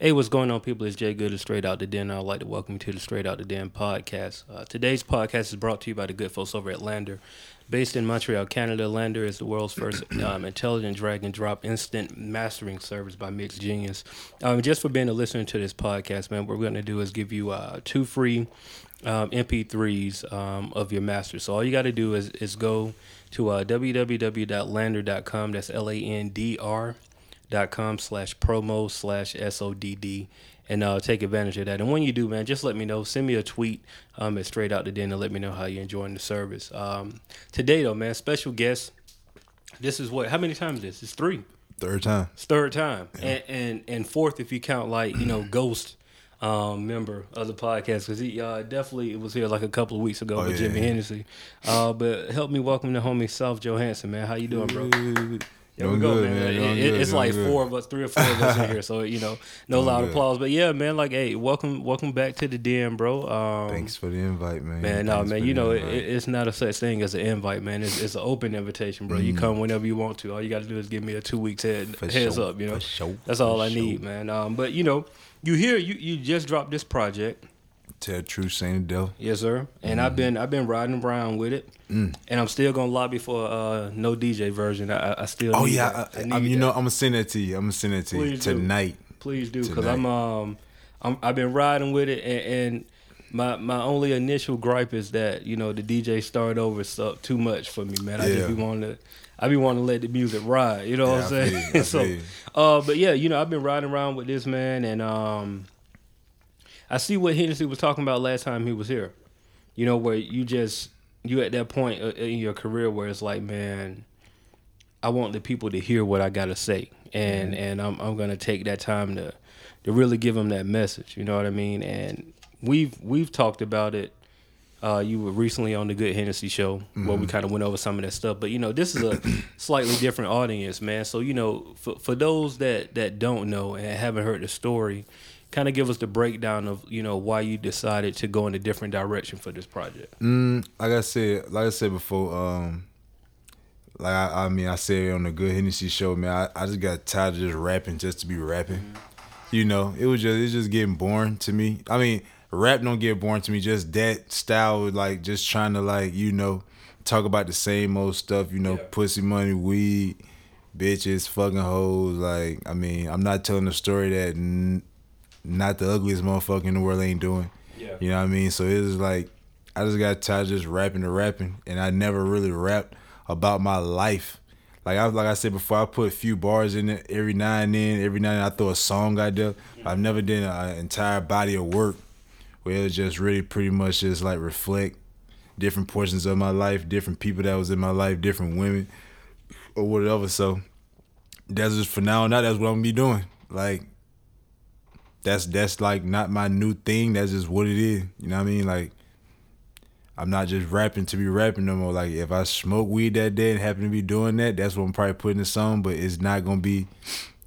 Hey, what's going on, people? It's Jay Good of Straight Out the Den. I'd like to welcome you to the Straight Out the Den podcast. Uh, today's podcast is brought to you by the good folks over at LANDR. Based in Montreal, Canada, LANDR is the world's first um, intelligent drag and drop instant mastering service by MixGenius. Um, just for being a listener to this podcast, man, what we're going to do is give you uh, two free um, MP3s um, of your master. So all you got to do is, is go to uh, www.landr.com. That's L A N D R dot com slash promo slash sodd and uh, take advantage of that and when you do man just let me know send me a tweet um at straight out the den and let me know how you're enjoying the service um today though man special guest this is what how many times this it's three Third time. it's third time and, and and fourth if you count like you know ghost um, member of the podcast because he uh, definitely was here like a couple of weeks ago Oh, with yeah. Jimmy Hennessy. Uh, but help me welcome the homie South Johansson, man. How you doing, bro? There we go, good, man. man. It- it- it's doing like good. four of us, three or four of us in here, so you know, no Doing loud good. applause. But yeah, man, like, hey, welcome, welcome back to the den, bro. Um, Thanks for the invite, man. Man, no, Thanks man, you know, it, it's not a such thing as an invite, man. It's, it's an open invitation, bro. You come whenever you want to. All you got to do is give me a two weeks head Mm. For heads sure, up, you know. for sure, That's all for I need, sure. man. Um, but you know, you hear you you just dropped this project, Tell truth, Saint Devil. yes, sir. And I've been I've been riding around with it, Mm. and I'm still gonna lobby for uh no DJ version. I, I- I still Oh need yeah. I, I I, you that. know, I'm gonna send that to you. I'm gonna send that to you Please do. tonight. Please do, because. I'm um, I'm I've been riding with it, and, and my my only initial gripe is that you know the DJ start over stuff too much for me, man. I Yeah. just be wanting to, I be wanting to let the music ride. You know Yeah, what I'm I saying? you, I so, you. uh, but yeah, you know I've been riding around with this man, and um, I see what Hennessy was talking about last time he was here. You know where you just you at that point uh, in your career where it's like, man, I want the people to hear what I gotta say, and and I'm I'm gonna take that time to to really give them that message. You know what I mean? And we've we've talked about it. Uh, you were recently on the Good Hennessy show where we kind of went over some of that stuff. But you know, this is a slightly different audience, man. So you know, for for those that that don't know and haven't heard the story, kind of give us the breakdown of you know why you decided to go in a different direction for this project. Mm, like I said, like I said before, um, like I, I mean, I said on the Good Hennessy show, man. I, I just got tired of just rapping just to be rapping. You know, it was just it's just getting boring to me. I mean, rap don't get boring to me. Just that style, like just trying to like you know talk about the same old stuff. You know, Yeah. pussy, money, weed, bitches, fucking hoes. Like, I mean, I'm not telling a story that n- not the ugliest motherfucker in the world ain't doing. Yeah. You know what I mean? So it was like I just got tired of just rapping to rapping, and I never really rapped about my life. Like I like I said before, I put a few bars in it every now and then. Every now and then I throw a song out there. Mm-hmm. I've never done an entire body of work where it was just really pretty much just like reflect different portions of my life, different people that was in my life, different women or whatever. So that's just for now. Now that's what I'm gonna be doing. Like that's that's like not my new thing. That's just what it is. You know what I mean? Like I'm not just rapping to be rapping no more. Like if I smoke weed that day and happen to be doing that, that's what I'm probably putting in the song. But it's not gonna be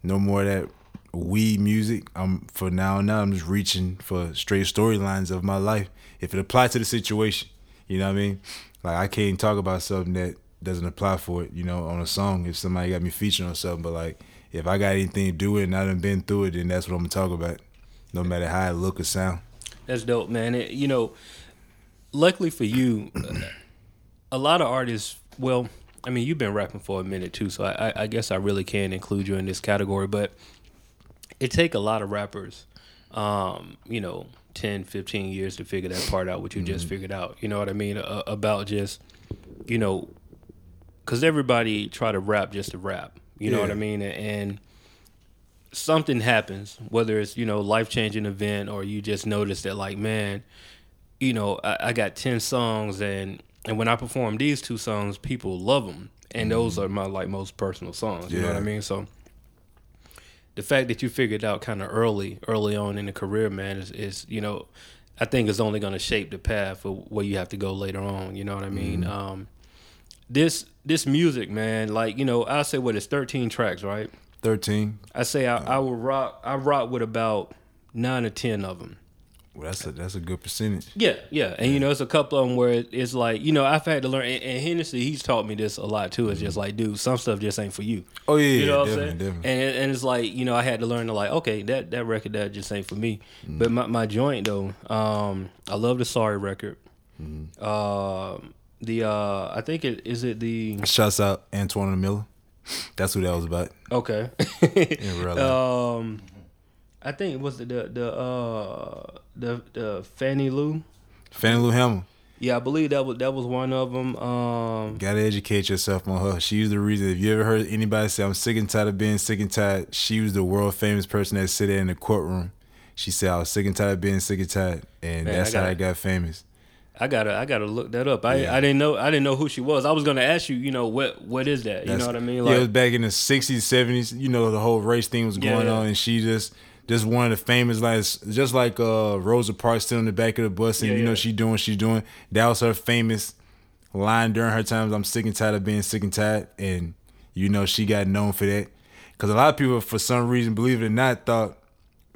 no more that weed music. I'm for now on now I'm just reaching for straight storylines of my life. If it applies to the situation, you know what I mean? Like I can't talk about something that doesn't apply for it, you know, on a song if somebody got me featured on something. But like if I got anything to do with it and I done been through it, then that's what I'm gonna talk about. No matter how it look or sound. That's dope, man. It, you know, luckily for you, a lot of artists. Well, I mean, you've been rapping for a minute too, so I, I- guess I really can include you in this category. But it take a lot of rappers, um, you know, 10, 15 years to figure that part out. What you just figured out. You know what I mean? Uh, about just, you know, because everybody try to rap just to rap. You know what I Yeah. mean? And something happens, whether it's you know life changing event or you just notice that like man, you know I, I got ten songs and and when I perform these two songs, people love them, and those are my like most personal songs. You know what I mean? So the fact that you figured out kind of early, early on in the career, man, is, is you know, I think is only going to shape the path for where you have to go later on. You know what I mean? Um, this this music, man, like you know, I say what it's thirteen tracks, right? Thirteen. I say I, I will rock. I rock with about nine or ten of them. Well, that's a that's a good percentage. Yeah, yeah, and you know, it's a couple of them where it's like you know I've had to learn, and, and Hennessy he's taught me this a lot too. It's just like, dude, some stuff just ain't for you. Oh yeah, You know what I'm definitely, saying? definitely. And and it's like you know I had to learn to like okay that that record that just ain't for me. But my, my joint though, um, I love the Sorry record. Um, the uh, I think it is it the Shouts out Antoine Miller. That's who that was about. okay. Um, I think it was the the the uh the the Fannie Lou. Fannie Lou Hamer. Yeah, I believe that was that was one of them. Um, Gotta educate yourself on her. She was the reason. If you ever heard anybody say, "I'm sick and tired of being sick and tired," she was the world famous person that sit there in the courtroom. She said, "I was sick and tired of being sick and tired," and Man, that's I how gotta- I got famous. I gotta I gotta look that up. I Yeah. I didn't know I didn't know who she was. I was gonna ask you, you know, what what is that? You know what I mean? yeah, it was back in the '60s, '70s. You know, the whole race thing was going yeah. on, and she just just one of the famous like just like uh Rosa Parks still in the back of the bus, and Yeah, you know she doing what she's doing. That was her famous line during her times. I'm sick and tired of being sick and tired, and you know she got known for that. Because a lot of people, for some reason, believe it or not, thought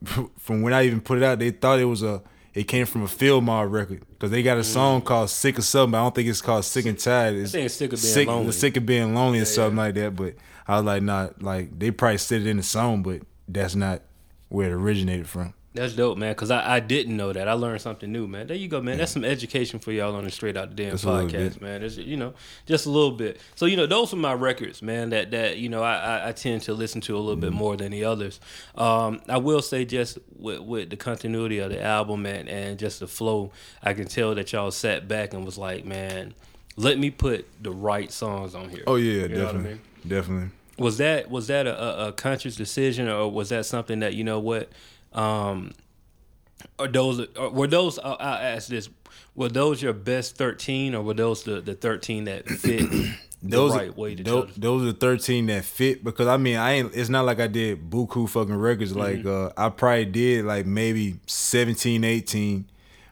from when I even put it out, they thought it was a it came from a Field Mob record because they got a song called "Sick of Something." but I don't think it's called "Sick and Tired." It's Mm. think it's Sick of Being sick, Lonely. Sick of being lonely or something like that. But I was like, nah, like they probably said it in the song, but that's not where it originated from. That's dope, man. Cause I, I didn't know that. I learned something new, man. There you go, man. That's some education for y'all on the Straight Out the Den podcast, man. It's, you know, just a little bit. So you know, those are my records, man. That that you know, I I, I tend to listen to a little bit Mm-hmm. more than the others. Um, I will say just with with the continuity of the album and and just the flow, I can tell that y'all sat back and was like, man, let me put the right songs on here. Oh yeah, You know what I definitely, mean? definitely. was that was that a, a- a conscious decision or was that something that you know what um or those or were those I'll, I'll ask this were those your best 13 or were those the, the 13 that fit Those the right way to those, those are thirteen that fit because I mean I ain't. It's not like I did buku fucking records. Mm-hmm. Like uh, I probably did like maybe 17, 18,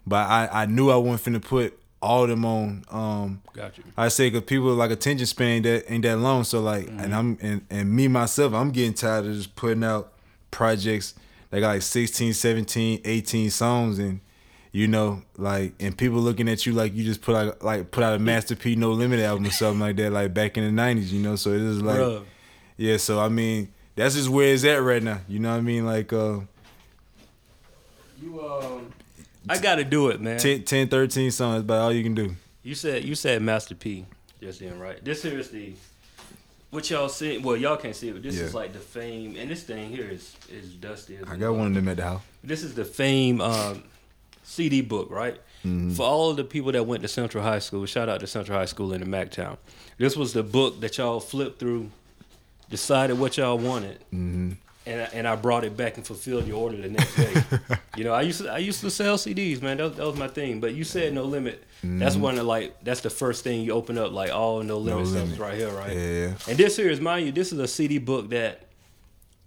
but I I knew I wasn't finna put all of them on. Um, got you I say because people like attention span ain't that ain't that long. So like, Mm-hmm. and I'm and, and me myself, I'm getting tired of just putting out projects that got like 16, 17, 18 songs, and you know, like, and people looking at you like you just put out like put out a Master P No Limit album or something like that, like back in the '90s. You know, so it is like, Bruh. yeah. So I mean, that's just where it's at right now. You know what I mean? Like, uh, you um I gotta do it man 10, 10 13 songs, about all you can do. you said you said Master P just then right this here is the what y'all see well y'all can't see it but this Yeah. is like the fame and this thing here is is dusty as I got one of them at the house. this is the fame um, CD book, right? For all of the people that went to Central High School, shout out to Central High School in the MacTown. This was the book that y'all flipped through, decided what y'all wanted, and I, and I brought it back and fulfilled your order the next day. you know, I used to I used to sell CDs, man. That, was- that was my thing. But you said no limit. That's one of like that's the first thing you open up like all no limit stuff Limit. is right here, right? Yeah. And this here is mind you, this is a CD book that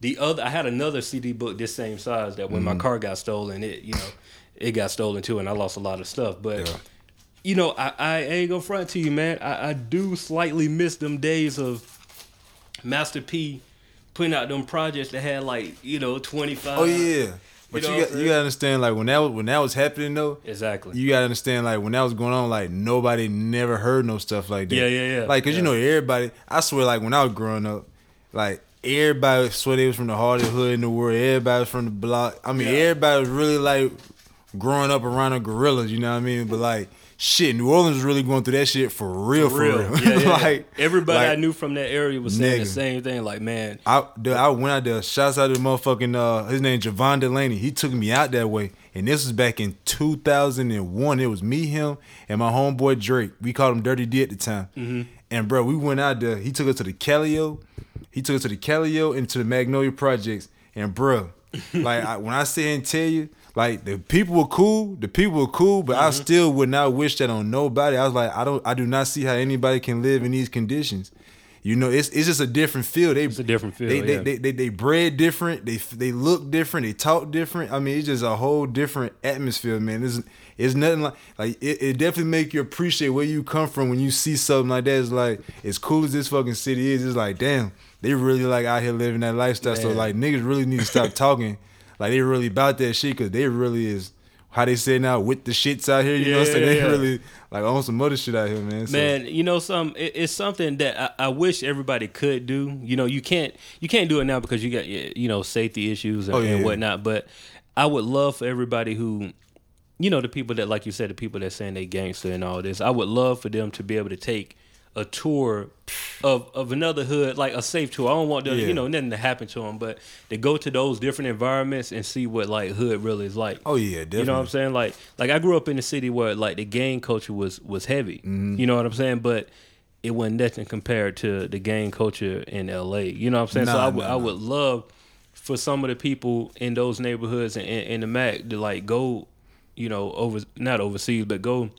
the other I had another CD book this same size that when Mm-hmm. my car got stolen, it you know, it got stolen too, and I lost a lot of stuff. But Yeah. you know, I, I ain't gonna front to you, man. I, I do slightly miss them days of Master P putting out them projects that had like you know twenty five. Oh yeah. But You you, know what got, you gotta understand like when that was when that was happening though, exactly. you gotta understand like when that was going on, like nobody never heard no stuff like that. Yeah, yeah, yeah. Like, cause you know everybody. I swear, like when I was growing up, like everybody swear they was from the hardest hood in the world. Everybody was from the block. I mean, Yeah. everybody was really like growing up around the gorillas. You know what I mean? But like. Shit, New Orleans was really going through that shit for real, for real. real. Yeah, yeah, like everybody I knew from that area was saying the same thing. Like, man, I dude, I went out there. Shouts out to the motherfucking uh, his name Javon Delaney. He took me out that way, and this was back in 2001. It was me, him, and my homeboy Drake. We called him Dirty D at the time. Mm-hmm. And bro, we went out there. He took us to the Calio. He took us to the Calio and to the Magnolia Projects. And bro, like I, when I sit here and tell you, like the people were cool. The people were cool, but Mm-hmm. I still would not wish that on nobody. I was like, I don't, I do not see how anybody can live in these conditions. You know, it's it's just a different feel. They It's a different feel, They they, yeah. they, they they bred different. They they look different. They talk different. I mean, it's just a whole different atmosphere, man. It's it's nothing like like it, it definitely make you appreciate where you come from when you see something like that. It's like as cool as this fucking city is. It's like damn, they really like out here living that lifestyle. So like niggas really need to stop talking like they really about that shit because they really is how they say now with the shits out here. You know, what I'm saying they yeah. really like own some other shit out here, man. So, Man, you know, some it, it's something that I, I wish everybody could do. You know, you can't you can't do it now because you got you know safety issues and, Oh, yeah. and whatnot. But I would love for everybody who, you know, the people that like you said, the people that saying they gangster and all this. I would love for them to be able to take a tour of of another hood, like a safe tour. I don't want them, Yeah. you know, nothing to happen to them, but to go to those different environments and see what like hood really is like. oh yeah, definitely. You know what I'm saying? Like like I grew up in a city where like the gang culture was was heavy. Mm-hmm. You know what I'm saying? But it wasn't nothing compared to the gang culture in LA. You know what I'm saying? so Nah, I would nah, I nah. would love for some of the people in those neighborhoods and in, in the Mac to like go, you know, over not overseas, but go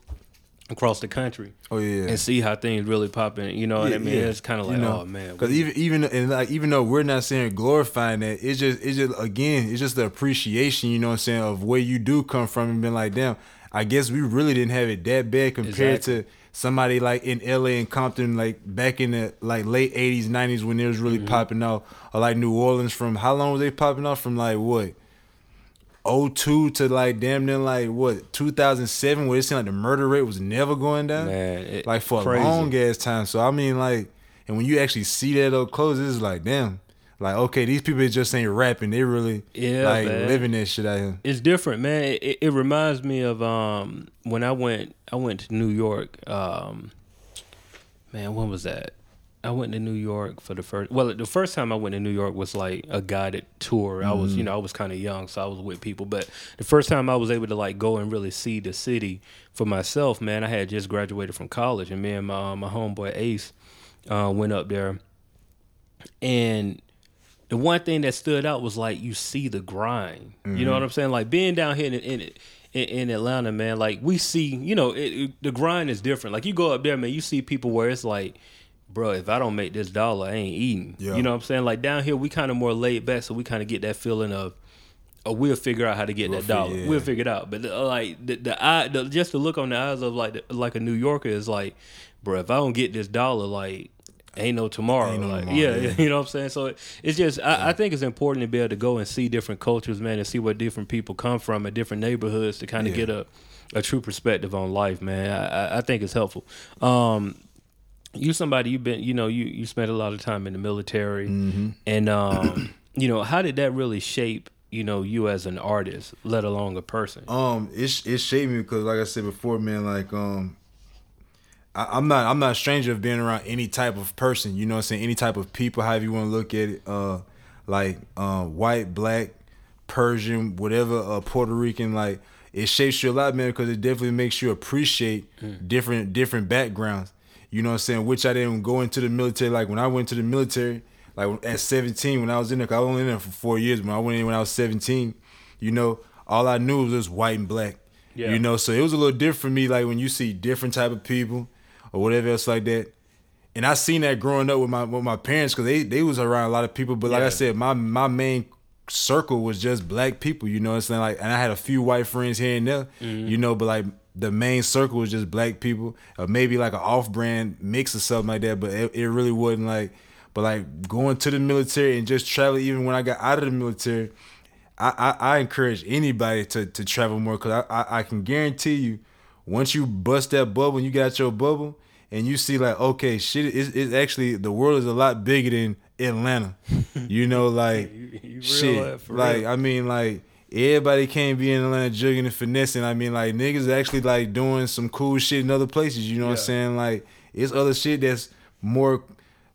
across the country Oh yeah. and see how things really popping. You know what I mean? It's kind of like, oh man, because even even and like even though we're not saying glorifying that, it's just it's just again it's just the appreciation, you know what I'm saying, of where you do come from and been like, damn, I guess we really didn't have it that bad compared Exactly. to somebody like in LA and Compton, like back in the like late '80s, '90s when it was really Mm-hmm. popping off, or like New Orleans from how long was they popping off from like what? 02 to like damn near like what 2007 where it seemed like the murder rate was never going down Man, it- like for crazy. a long ass time. So I mean, like, and when you actually see that up close, it's like, damn, like okay, these people just ain't rapping; they really Yeah, like man. living that shit out here. it's different, man. It, it, it reminds me of um when I went I went to New York. Um, man, when was that? I went to New York for the first. Well, the first time I went to New York was like a guided tour. I was, mm-hmm. you know, I was kind of young, so I was with people. But the first time I was able to like go and really see the city for myself, man, I had just graduated from college, and me and my uh, my homeboy Ace uh, went up there, and the one thing that stood out was like you see the grind. You know what mm-hmm. I'm saying? Like being down here in in, in, in Atlanta, man. Like we see, you know, it, it- the grind is different. Like you go up there, man, you see people where it's like, bro, if I don't make this dollar, I ain't eating. Yeah. You know what I'm saying? Like down here, we kind of more laid back, so we kind of get that feeling of. Oh, we'll figure out how to get We'll that dollar. yeah. We'll figure it out. But uh, like the, the eye, the, just the look on the eyes of like the, like a New Yorker is like, bro, if I don't get this dollar, like ain't no tomorrow. Ain't no like, tomorrow, yeah, yeah. you know what I'm saying. So it- it's just I, I think it's important to be able to go and see different cultures, man, and see where different people come from in different neighborhoods to kind of get a a true perspective on life, man. I, I- I think it's helpful. Um, you somebody you've been, you know, you you spent a lot of time in the military, Mm-hmm. and um, you know, how did that really shape? You know, you as an artist, let alone a person. Um, it it shaped me because, like I said before, man, like um, I, I'm not I'm not a stranger of being around any type of person. You know, what I'm saying any type of people, however you want to look at it. Uh, like uh, white, black, Persian, whatever, uh, Puerto Rican, like it shapes you a lot, man, because it definitely makes you appreciate different different backgrounds. You know what I'm saying? Which I didn't go into the military. Like when I went to the military, like at 17, when I was in there, 'cause I was only in there for four years. When I went in when I was 17, you know, all I knew was just white and black. Yeah. You know, so it was a little different for me. Like when you see different type of people or whatever else like that. And I seen that growing up with my with my parents because they they was around a lot of people. But like I said, my my main circle was just black people. You know what I'm saying? Like, and I had a few white friends here and there. Mm-hmm. You know, but like the main circle was just black people, or maybe like an off brand mix or something like that. But it, it really wasn't like. But like going to the military and just traveling. even when I got out of the military, I, I, I encourage anybody to, to travel more because I, I, I can guarantee you, once you bust that bubble and you got your bubble and you see like, okay, shit, it's, it's actually, the world is a lot bigger than Atlanta. You know, like, You- you shit. for Like, real. I mean, like, everybody can't be in Atlanta jugging and finessing. I mean, like, niggas actually like doing some cool shit in other places. You know what I'm saying? Like, it's other shit that's more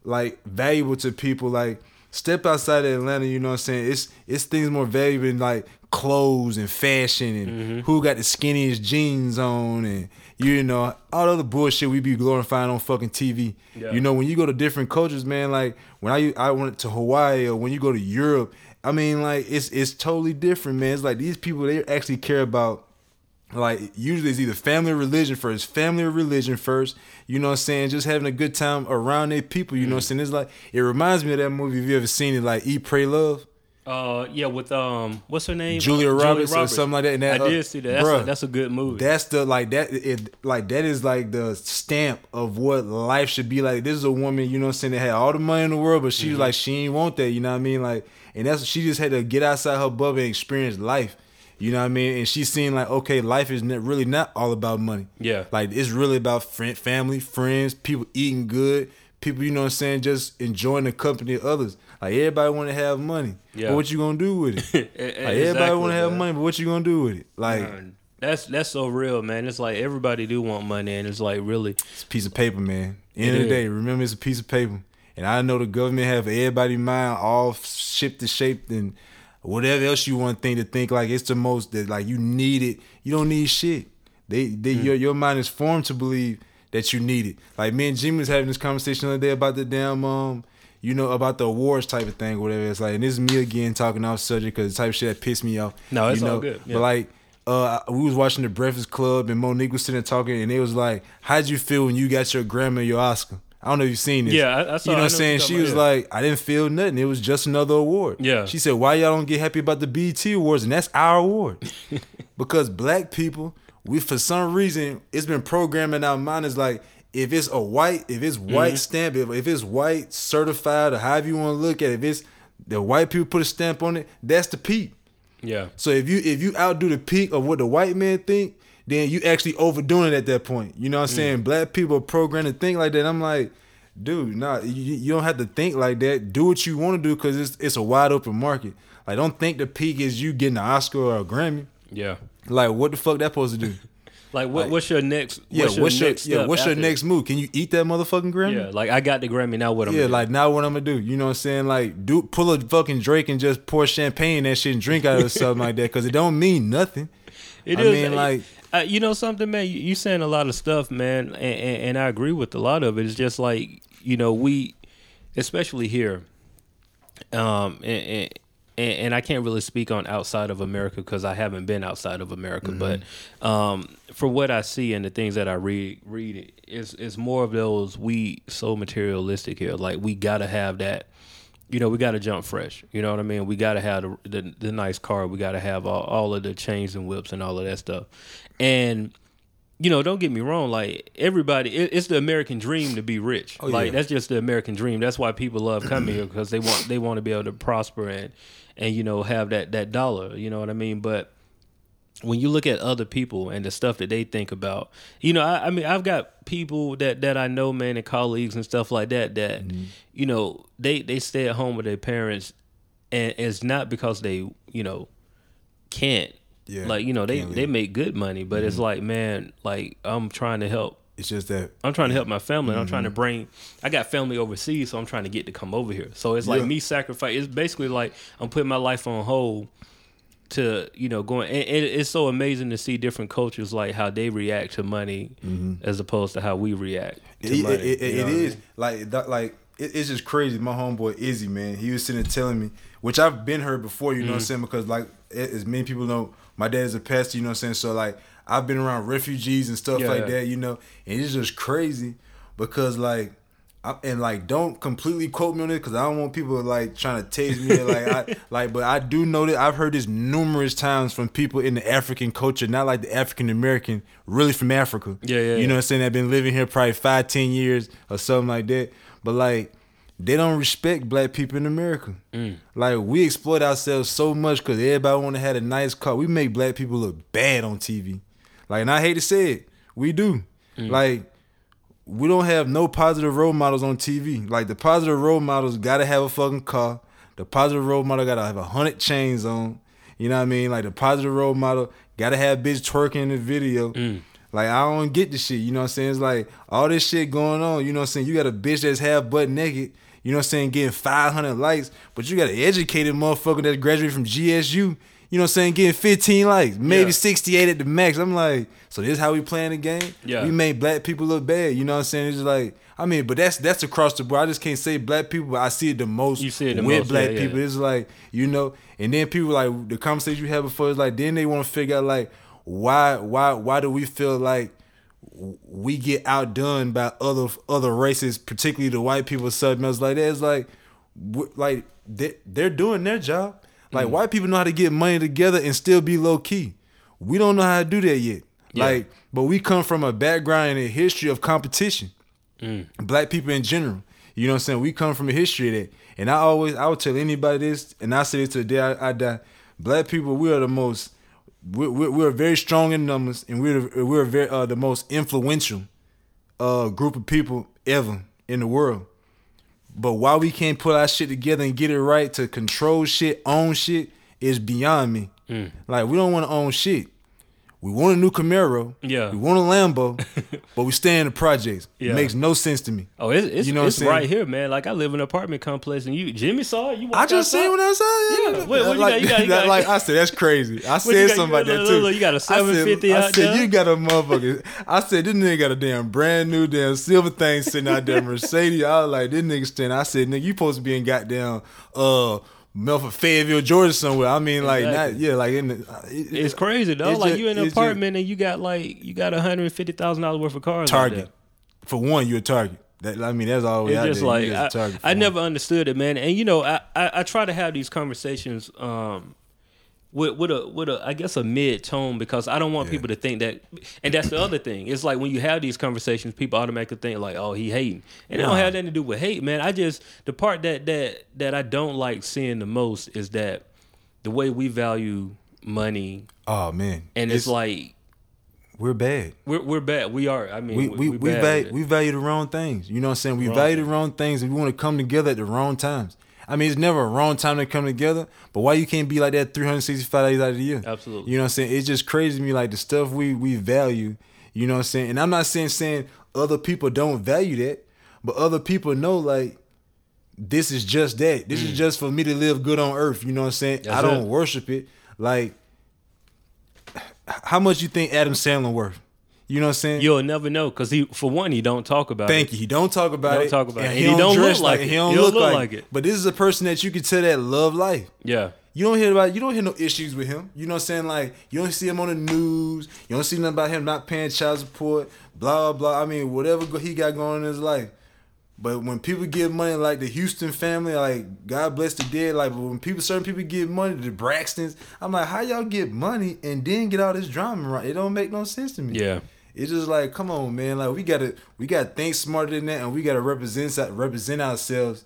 like valuable to people. Like step outside of Atlanta, you know what I'm saying? It's it's things more valuable than like clothes and fashion and Mm-hmm. who got the skinniest jeans on and you know all the other bullshit we be glorifying on fucking TV. Yeah. You know when you go to different cultures, man. Like when I I went to Hawaii or when you go to Europe, I mean like it's it's totally different, man. It's like these people they actually care about like usually it's either family or religion first. Family or religion first you know what i'm saying? Just having a good time around their people you know what i'm saying? It's like it reminds me of that movie if you ever seen it like eat pray love. Uh, yeah, with um, what's her name? Julia Uh, Roberts or something like that, and that, I uh, did see that. That's, bruh, a, that's a good movie. that's the like that it like that is like the stamp of what life should be like. This is a woman you know what i'm saying that had all the money in the world but she was like she ain't want that you know what i mean? Like and that's she just had to get outside her bubble and experience life You know what I mean? And she's seen like, okay, life is not, really not all about money. Yeah. Like it's really about friend, family, friends, people eating good, people, you know what I'm saying, just enjoying the company of others. Like everybody want to have money. Yeah. But what you gonna do with it? Like everybody want to have money, but what you gonna do with it? Like Man, That's that's so real, man. It's like everybody do want money, and it's like really, it's a piece of paper, man. End of the day, remember it's a piece of paper. And I know the government have everybody mind all shipped and shaped and whatever else you want to think to think like it's the most that like you need it. You don't need shit. They they Hmm. your your mind is formed to believe that you need it. Like me and Jimmy was having this conversation the other day about the damn um you know about the awards type of thing, whatever. It's like, and this is me again talking off subject because the type of shit that pissed me off. No, it's you all good, yeah. But like, uh, we was watching the Breakfast Club and Mo'Nique was sitting there talking, and it was like, "How'd you feel when you got your Grammy, your Oscar?" I don't know if you've seen this. Yeah, I- I saw- You I know what I'm saying? She was about, yeah. like, "I didn't feel nothing. It was just another award." Yeah. She said, "Why y'all don't get happy about the BET Awards?" And that's our award, because black people, we for some reason, it's been programmed in our mind is like. If it's a white, if it's Mm-hmm. white stamp, if, if it's white certified or however you want to look at it, if it's the white people put a stamp on it, that's the peak. yeah, So if you if you outdo the peak of what the white man think, then you actually overdoing it at that point. You know what I'm mm. saying? Black people are programmed to think like that. I'm like, dude, nah, you, you don't have to think like that. Do what you want to do because it's it's a wide open market. Like, don't think the peak is you getting an Oscar or a Grammy. yeah. Like, what the fuck that supposed to do? Like, what, what's your next? Yeah, what's your what's your, next yeah, what's your next move? Can you eat that motherfucking Grammy? Yeah, like I got the Grammy. Now what I'm Yeah, gonna do? like now what I'm gonna do? You know what I'm saying? Like, do pull a fucking Drake and just pour champagne that shit and drink out of something like that because it don't mean nothing. It I is, mean, uh, like- uh, you know something, man. You, you saying a lot of stuff, man, and, and, and I agree with a lot of it. It's just like you know we, especially here, um, and, and and I can't really speak on outside of America because I haven't been outside of America. Mm-hmm. But um, for what I see and the things that I read, read it's it's more of those we so materialistic here. Like we gotta have that you know, we got to jump fresh. You know what I mean? We got to have the, the the nice car. We got to have all, all of the chains and whips and all of that stuff. And you know, don't get me wrong. Like everybody, it, it's the American dream to be rich. Oh, like yeah. that's just the American dream. That's why people love coming here because they want they want to be able to prosper and and you know have that that dollar. You know what I mean? But when you look at other people and the stuff that they think about, you know, I, I mean, I've got people that that I know, man, and colleagues and stuff like that. That Mm-hmm. you know, they they stay at home with their parents, and it's not because they you know can't. Yeah, like you know, they they make good money, but it's like, man, like I'm trying to help. It's just that I'm trying to help my family. and I'm trying to Mm-hmm. bring. I got family overseas, so I'm trying to get to come over here. So it's like Yeah. me sacrifice. It's basically like I'm putting my life on hold to you know going. And, and it's so amazing to see different cultures like how they react to money as opposed to how we react to Mm-hmm. it, money. it, it, it what I mean? like that, like it, it's just crazy. My homeboy Izzy, man, he was sitting there telling me, which I've been heard before. You know what I'm Mm-hmm. saying? Because like as many people know, my dad is a pastor. You know what I'm saying? So like I've been around refugees and stuff Yeah. like that. You know, and it's just crazy because like. I, and like, don't completely quote me on it because I don't want people like trying to tase me. Like, I like, but I do know that I've heard this numerous times from people in the African culture, not like the African American, really from Africa. Yeah, yeah, You yeah. know what I'm saying? That have been living here probably five, ten years or something like that. But like, they don't respect black people in America. Mm. Like, we exploit ourselves so much because everybody want to have a nice car. We make black people look bad on TV. Like, and I hate to say it, we do. Mm. Like, we don't have no positive role models on TV. Like the positive role models gotta have a fucking car. The positive role model gotta have a hundred chains on. You know what I mean? Like the positive role model gotta have bitch twerking in the video. Mm. Like I don't get the shit. You know what I'm saying? It's like all this shit going on. You know what I'm saying? You got a bitch that's half butt naked. You know what I'm saying? Getting 500 likes, but you got an educated motherfucker that graduated from GSU. You know what I'm saying? Getting 15 likes, maybe Yeah. 68 at the max. I'm like, so this is how we playing the game? Yeah. We make black people look bad. You know what I'm saying? It's just like, I mean, but that's that's across the board. I just can't say black people, but I see it the most You see it with most, black yeah. people. It's like, you know, and then people like the conversation you had before is like, then they want to figure out like why why why do we feel like we get outdone by other other races, particularly the white people, something else like that. It's like, like they, they're doing their job. Like white people know how to get money together and still be low key. We don't know how to do that yet. Yeah. Like, but we come from a background and a history of competition. Black people in general. You know what I'm saying? We come from a history of that. And I always, I would tell anybody this, and I say this to the day I, I die. Black people, we are the most we're, we're, we're very strong in numbers, and we're we're very uh, the most influential uh, group of people ever in the world. But why we can't put our shit together and get it right to control shit, own shit, is beyond me. Mm. Like we don't want to own shit. We want a new Camaro. Yeah. We want a Lambo, but we stay in the projects. Yeah. It makes no sense to me. Oh, it's it's, You know it's right here, man. Like I live in an apartment complex, and you Jimmy saw it. You I just seen what I saw. Yeah, Yeah. What- what you like, got? You got- you got- like I said, that's crazy. I said something like that too. you got a I said- 750 I out said you got a motherfucker. I said this nigga got a damn brand new damn silver thing sitting out there, Mercedes. I was like, this nigga standing. I said, nigga, you supposed to be in goddamn uh Melford, Fayetteville, Georgia somewhere. I mean, like Exactly. not yeah, like in the. uh, It, It's crazy though. It's like ju- you in an apartment and you got like you got hundred and fifty thousand dollars worth of cars. Target. there. For one, you're a target. That I mean, that's all. It's just there. like I, just a target for I never understood it, man. And you know, I, I, I try to have these conversations um with with a with a I guess a mid tone because I don't want Yeah. people to think that. And that's the other thing. It's like when you have these conversations, people automatically think like, oh, he hating, and it don't have nothing to do with hate, man. I just the part that that that I don't like seeing the most is that the way we value money, Oh man, and it's, like. we're bad. We're, we're bad. We are. I mean, we we, we we, value, we value the wrong things. You know what I'm saying? We Wrong value the wrong things, and we want to come together at the wrong times. I mean, it's never a wrong time to come together. But why you can't be like that 365 days out of the year? Absolutely. You know what I'm saying? It's just crazy to me, like the stuff we we value. You know what I'm saying? And I'm not saying saying other people don't value that, but other people know like this is just that. This is just for me to live good on earth. You know what I'm saying? Mm. That's I don't it. worship it. Like, how much you think Adam Sandler worth? You know what I'm saying? You'll never know because he, for one, he don't talk about it. Thank you. He don't talk about Don't it. talk about and it. And he don't dress look like it. He don't He don't look, look like, like it. it. But this is a person that you can tell that love life. Yeah. You don't hear about. You don't hear no issues with him. You know what I'm saying? Like you don't see him on the news. You don't see nothing about him not paying child support. Blah blah. I mean, whatever he got going in his life. But when people give money, like the Houston family, like God bless the dead, like when people, certain people give money, the Braxtons, I'm like, how y'all get money and then get all this drama right? It don't make no sense to me. Yeah. It's just like, come on, man. Like we gotta we gotta think smarter than that, and we gotta represent represent ourselves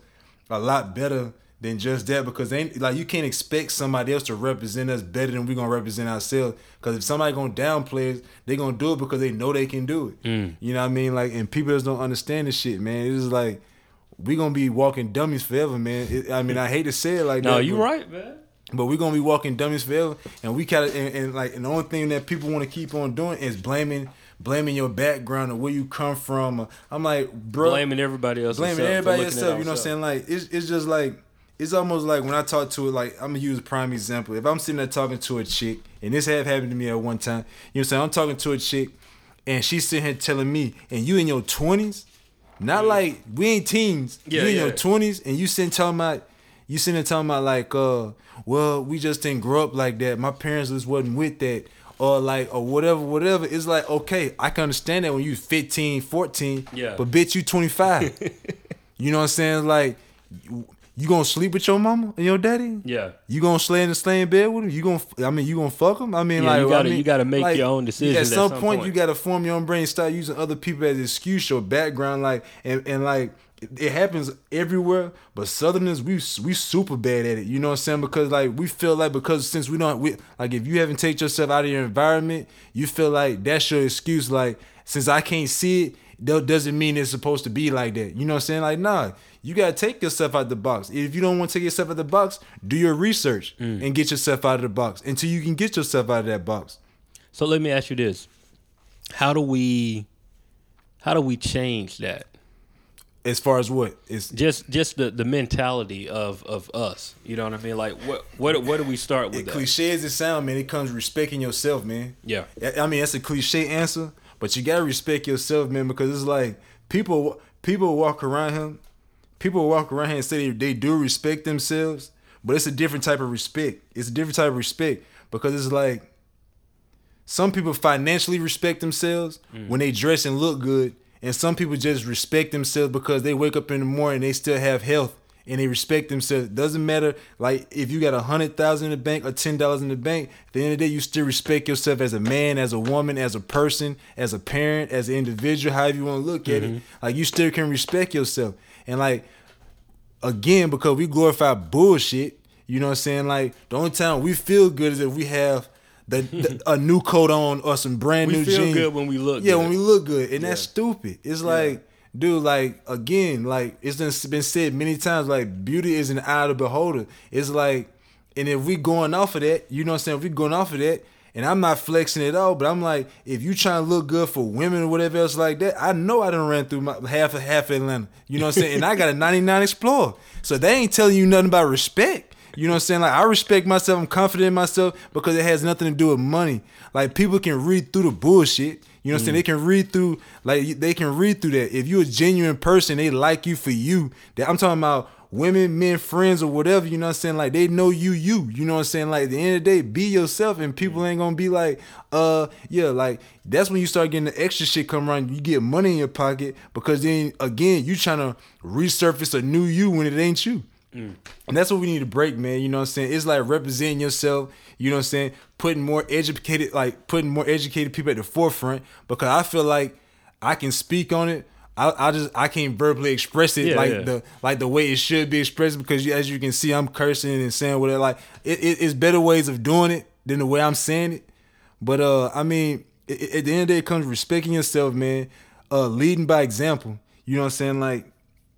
a lot better than just that. Because they ain't like you can't expect somebody else to represent us better than we're gonna represent ourselves. Because if somebody gonna downplay us, they gonna do it because they know they can do it. Mm. You know what I mean? Like, and people just don't understand this shit, man. It's just like we gonna be walking dummies forever, man. It, I mean, I hate to say it like No, that. you but- right, man. but we're gonna be walking dummies forever, and we kind of and, and like and the only thing that people want to keep on doing is blaming blaming your background or where you come from. I'm like, bro, Blaming everybody else. blaming everybody yourself. You know what I'm saying? Like it's it's just like it's almost like when I talk to it. Like I'm gonna use a prime example. If I'm sitting there talking to a chick, and this have happened to me at one time. You know what I'm saying? I'm talking to a chick, and she's sitting here telling me, and you in your 20s, not like we ain't teens. Yeah, you in yeah. your 20s, and you sitting talking about. You sitting there talking about like, uh, well, we just didn't grow up like that. My parents just wasn't with that. Or like, or whatever, whatever. It's like, okay, I can understand that when you 15, 14. Yeah. But bitch, you 25. you know what I'm saying? Like, you gonna sleep with your mama and your daddy? Yeah. You gonna slay in the slaying bed with him? You gonna? I mean, you gonna fuck him? I mean, Yeah, like, you gotta- I mean, you gotta make like, your own decisions At at some, some point, point. you gotta form your own brain. Start using other people as excuse your background, like, and and like. It happens everywhere, but Southerners we we super bad at it. You know what I'm saying? Because like we feel like because since we don't we like if you haven't taken yourself out of your environment, you feel like that's your excuse. Like since I can't see it, that doesn't mean it's supposed to be like that. You know what I'm saying? Like nah, you gotta take yourself out the box. If you don't want to take yourself out of the box, do your research mm. and get yourself out of the box until you can get yourself out of that box. So let me ask you this: How do we, how do we change that? As far as what it's Just, just the, the mentality of, of us. You know what I mean? Like, what, what, where do we start with it cliche as it sound, man, it comes respecting yourself, man. Yeah. I I mean, that's a cliche answer, but you gotta respect yourself, man, because it's like people people walk around him, people walk around here and say they, they do respect themselves, but it's a different type of respect. It's a different type of respect because it's like some people financially respect themselves mm. when they dress and look good, and some people just respect themselves because they wake up in the morning and they still have health and they respect themselves. Doesn't matter like if you got a hundred thousand in the bank or ten dollars in the bank. At the end of the day, you still respect yourself as a man, as a woman, as a person, as a parent, as an individual. However you want to look at it, mm-hmm. like you still can respect yourself. And like again, because we glorify bullshit. You know what I'm saying? Like the only time we feel good is if we have the, the a new coat on or some brand. We new feel jeans. good when we look Yeah, good. when we look good, and that's stupid. It's like, dude, like again, like it's been said many times. Like beauty is an eye of the beholder. It's like, and if we going off of that, you know what I'm saying? If we going off of that. And I'm not flexing at all, but I'm like, if you trying to look good for women or whatever else like that, I know I done ran through my half of half Atlanta. You know what I'm saying? And I got a 99 Explorer. So they ain't telling you nothing about respect. You know what I'm saying? Like I respect myself, I'm confident in myself because it has nothing to do with money. Like people can read through the bullshit. You know what I'm saying? They can read through like they can read through that. If you're a genuine person, they like you for you. That I'm talking about women, men, friends, or whatever, you know what I'm saying? Like they know you, you. You know what I'm saying? Like at the end of the day, be yourself and people ain't gonna be like, uh, yeah, like that's when you start getting the extra shit come around. You get money in your pocket because then again, you trying to resurface a new you when it ain't you. And that's what we need to break, man. You know what I'm saying? It's like representing yourself, you know what I'm saying? Putting more educated, like putting more educated people at the forefront because I feel like I can speak on it. I, I just I can't verbally express it Yeah, like yeah. the like the way it should be expressed because you, as you can see I'm cursing and saying whatever like it, it, it's better ways of doing it than the way I'm saying it. But uh I mean it, at the end of the day it comes respecting yourself, man. Uh leading by example. You know what I'm saying? Like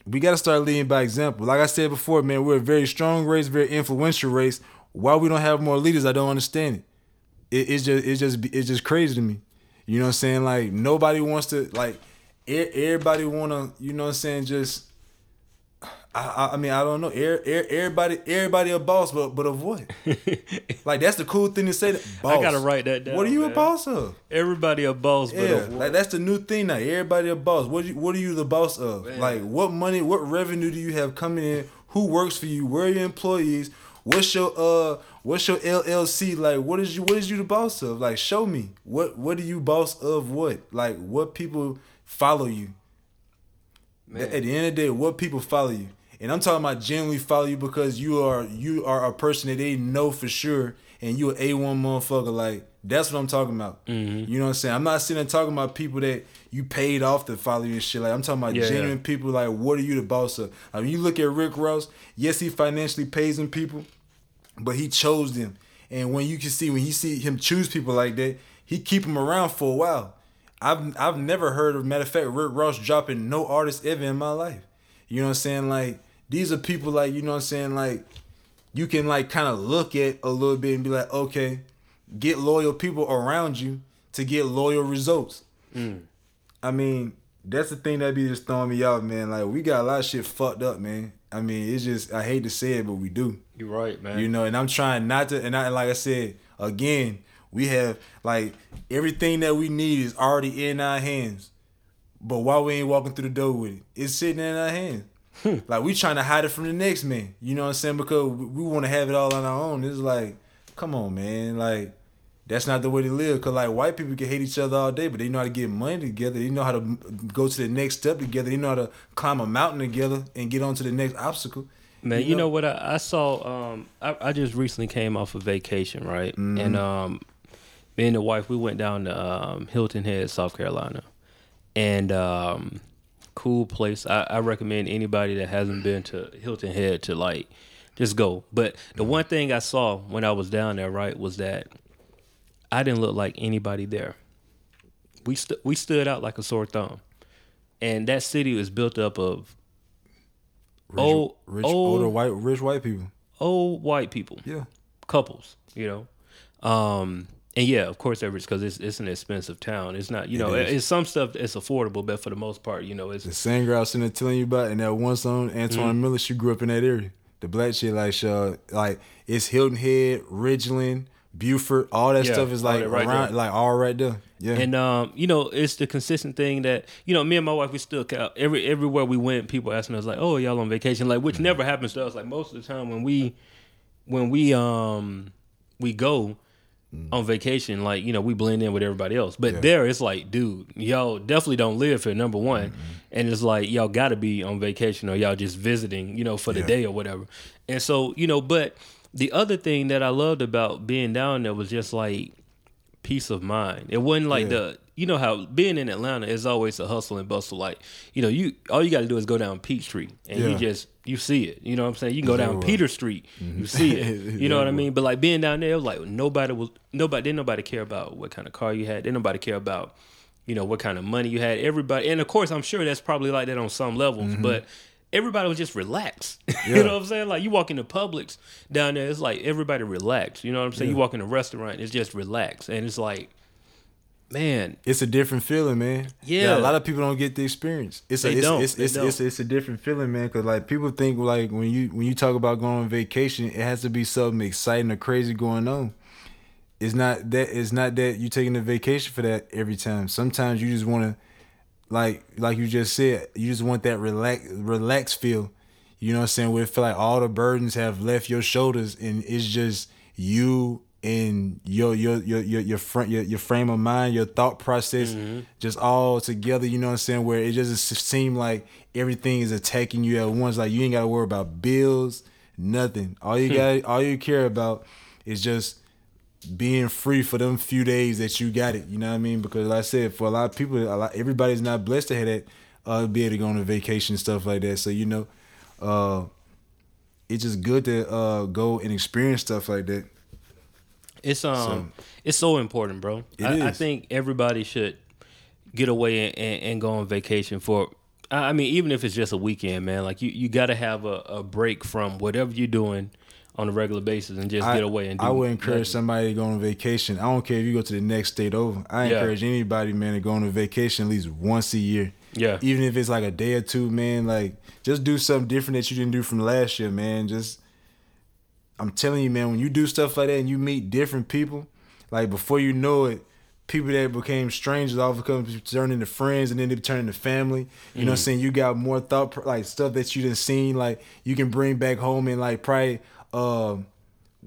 we got to start leading by example. Like I said before, man, we're a very strong race, very influential race. Why we don't have more leaders, I don't understand it. it it's just it's just it's just crazy to me. You know what I'm saying? Like nobody wants to like everybody want to, you know what I'm saying, just I, I, I mean, I don't know. Er- er- Everybody, everybody a boss, but but of what? like that's the cool thing to say. That, boss. gotta write that down, What are you a boss of? Everybody a boss, but Yeah, of what? like that's the new thing now. Everybody a boss. What you, what are you the boss of? Man. Like what money, what revenue do you have coming in? Who works for you? Where are your employees? What's your uh what's your LLC? Like what is you what is you the boss of? Like show me. What what are you boss of what? Like what people follow you? Man. At the end of the day, what people follow you. And I'm talking about genuinely follow you because you are you are a person that they know for sure and you a A1 motherfucker. Like that's what I'm talking about. Mm-hmm. You know what I'm saying? I'm not sitting there talking about people that you paid off to follow you and shit. Like I'm talking about Yeah, yeah. genuine people. Like what are you the boss of? I mean, you look at Rick Ross. Yes, he financially pays them people, but he chose them. And when you can see when you see him choose people like that, he keep them around for a while. I've I've never heard of matter of fact Rick Ross dropping no artist ever in my life. You know what I'm saying? Like these are people like you know what I'm saying like you can like kind of look at a little bit and be like, okay, get loyal people around you to get loyal results. Mm. I mean, that's the thing that be just throwing me out, man. Like we got a lot of shit fucked up, man. I mean, it's just I hate to say it, but we do. You're right, man. You know, and I'm trying not to. And I, like I said again, we have like everything that we need is already in our hands. But why we ain't walking through the door with it? It's sitting in our hands. like we trying to hide it from the next man. You know what I'm saying? Because we, want to have it all on our own. It's like, come on, man. Like that's not the way to live. Cause like white people can hate each other all day, but they know how to get money together. They know how to go to the next step together. They know how to climb a mountain together and get on to the next obstacle. Man, you know, what I, I saw? Um, I, I just recently came off a vacation, right? Mm-hmm. And um, me and the wife, we went down to um, Hilton Head, South Carolina, and um, cool place. I, I recommend anybody that hasn't been to Hilton Head to like just go. But the one thing I saw when I was down there, right, was that I didn't look like anybody there. We st- we stood out like a sore thumb, and that city was built up of Rich, old, rich, old, older white, rich white people. old white people, Yeah. couples, you know. Um, and yeah, of course, they're because it's it's an expensive town. It's not, you know, is. it's some stuff that's affordable, but for the most part, you know, it's The same girl I was sitting there telling you about, and that one song, Antoine Mm-hmm. Miller, she grew up in that area. The black shit, like, uh, like it's Hilton Head, Ridgeland, Beaufort, all that Yeah, stuff is like right around, like all right there. Yeah, And um, you know, it's the consistent thing that you know, me and my wife, we still every everywhere we went, people asking us like, "Oh, y'all on vacation?" Like, Mm-hmm. which never happens to us. Like most of the time when we when we um we go on vacation, like you know, we blend in with everybody else. But Mm. Yeah. there, it's like, dude, y'all definitely don't live here. Number one, Mm-hmm. and it's like y'all got to be on vacation or y'all just visiting, you know, for the Yeah. day or whatever. And so, you know, but the other thing that I loved about being down there was just like peace of mind. It wasn't like Yeah. the you know how being in Atlanta is always a hustle and bustle. Like you know, you all you got to do is go down Peachtree and you just you see it. You know what I'm saying? You can go down Peter Street, you see it. You know what I mean? But like being down there, it was like nobody was nobody didn't nobody care about what kind of car you had. Didn't nobody care about you know what kind of money you had. Everybody, and of course, I'm sure that's probably like that on some levels, but. Everybody was just relaxed. you know what I'm saying? Like you walk into Publix down there, it's like everybody relaxed. You know what I'm saying? You walk in a restaurant, it's just relaxed. And it's like, man, It's a different feeling, man. Yeah. a lot of people don't get the experience. It's a They it's, don't. It's, it's, it's, it's a different feeling, man. Because like people think like when you when you talk about going on vacation, it has to be something exciting or crazy going on. It's not that. It's not that you're taking a vacation for that every time. Sometimes you just want to, like like you just said, you just want that relax relax feel. You know what I'm saying? Where it feel like all the burdens have left your shoulders and it's just you and your your your your your front your, your frame of mind, your thought process, just all together. You know what I'm saying? Where it just seem like everything is attacking you at once. Like you ain't got to worry about bills, nothing. All you got, all you care about is just being free for them few days that you got it. You know what I mean? Because like I said, for a lot of people, a lot, everybody's not blessed to have that, uh, be able to go on a vacation and stuff like that. So you know, uh, it's just good to uh go and experience stuff like that. It's um, it's so important, bro. It I, I think everybody should get away and, and, and go on vacation for. I I mean, even if it's just a weekend, man. Like you, you got to have a, a break from whatever you're doing on a regular basis and just I, get away and do. I would encourage nothing. somebody to go on vacation. I don't care if you go to the next state over. I Yeah. encourage anybody, man, to go on a vacation at least once a year. Yeah. Even if it's like a day or two, man, like just do something different that you didn't do from last year, man. Just I'm telling you, man, when you do stuff like that and you meet different people, like before you know it, people that became strangers all of a sudden turn into friends and then they turn into family. You know what I'm saying? You got more thought like stuff that you didn't seen, like you can bring back home and like probably um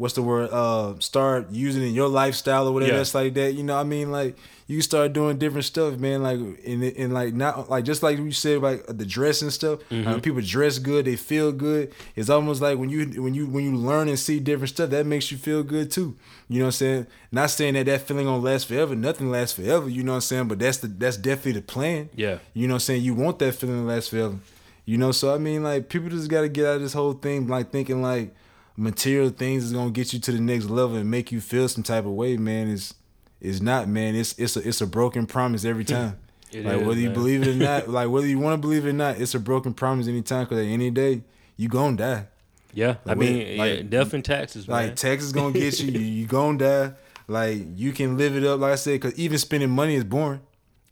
what's the word? Uh start using in your lifestyle or whatever Yeah. that's like that. You know what I mean? Like you start doing different stuff, man. Like and and like not like just like you said like the dress and stuff. Mm-hmm. Like, people dress good, they feel good. It's almost like when you when you when you learn and see different stuff, that makes you feel good too. You know what I'm saying? Not saying that that feeling gonna last forever. Nothing lasts forever. You know what I'm saying? But that's the that's definitely the plan. Yeah. You know what I'm saying? You want that feeling to last forever. You know, so I mean like people just gotta get out of this whole thing like thinking like material things is gonna get you to the next level and make you feel some type of way, man. Is is not, man. It's it's a it's a broken promise every hmm. time. It like is, whether you believe it or not, like whether you want to believe it or not, it's a broken promise anytime. Cause at any day you gonna die. Yeah, I mean, like- yeah, death and taxes, man. Like Texas gonna get you. you you gonna die. Like you can live it up. Like I said, cause even spending money is boring.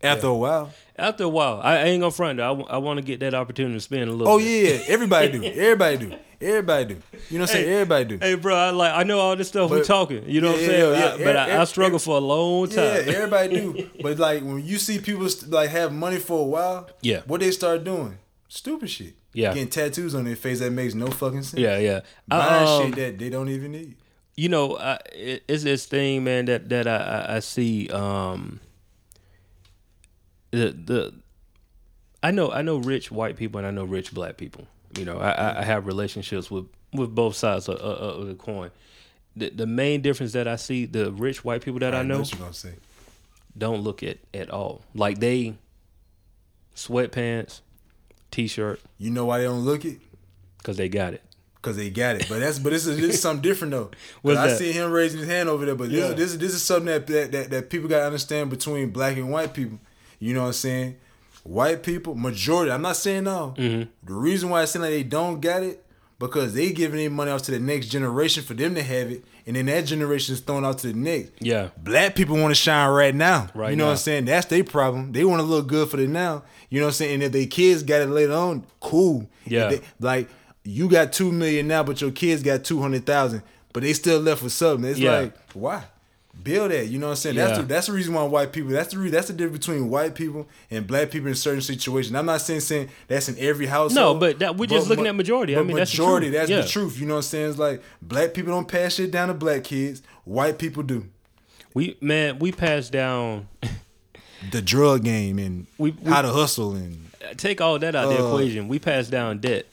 After a while. After a while, I, I ain't gonna front. though. I, want to get that opportunity to spend a little. Oh bit. yeah, yeah. everybody do. Everybody do. Everybody do. You know what I'm saying? Everybody do. Hey, bro, I like I know all this stuff we But- talking. You know what I'm saying? yeah, I- yeah. but Er- I, I struggle for a long time. Yeah, everybody do. But like when you see people st- like have money for a while, Yeah. what they start doing? Stupid shit. Yeah. Getting tattoos on their face that makes no fucking sense. yeah, yeah. Buying Um, shit that they don't even need. you know, I, it, it's this thing, man, that that I, I, I see. Um, the the I know I know rich white people and I know rich black people. You know, I, I- I have relationships with with both sides of, of, of the coin. The the main difference that I see, the rich white people that I, know what say. don't look at at all. Like they sweatpants, t-shirt, You know why they don't look it? because they got it. Cause they got it, but that's but this is this is something different though. 'Cause I see him raising his hand over there, but this Yeah. is this is this is something that, that that that people gotta understand between black and white people. You know what I'm saying? White people, majority. I'm not saying no. Mm-hmm. The reason why I say like they don't get it because they giving their money out to the next generation for them to have it, and then that generation is thrown out to the next. Yeah. Black people want to shine right now. Right You know now. what I'm saying? That's their problem. They want to look good for the now. You know what I'm saying? And if their kids got it later on, cool. Yeah. they- like you got two million now, but your kids got two hundred thousand, but they still left with something. It's Yeah. like why? Build that. You know what I'm saying? That's the, that's the reason why white people. That's the re, that's the difference between white people and black people in certain situations. I'm not saying saying that's in every household. No, but that- we're just looking ma- at majority. I but mean, that's the majority. truth. That's Yeah. the truth. You know what I'm saying? It's like black people don't pass shit down to black kids. White people do. We man, we pass down. The drug game and We- we- how to hustle and Take all that out of the Uh, equation. We pass down debt.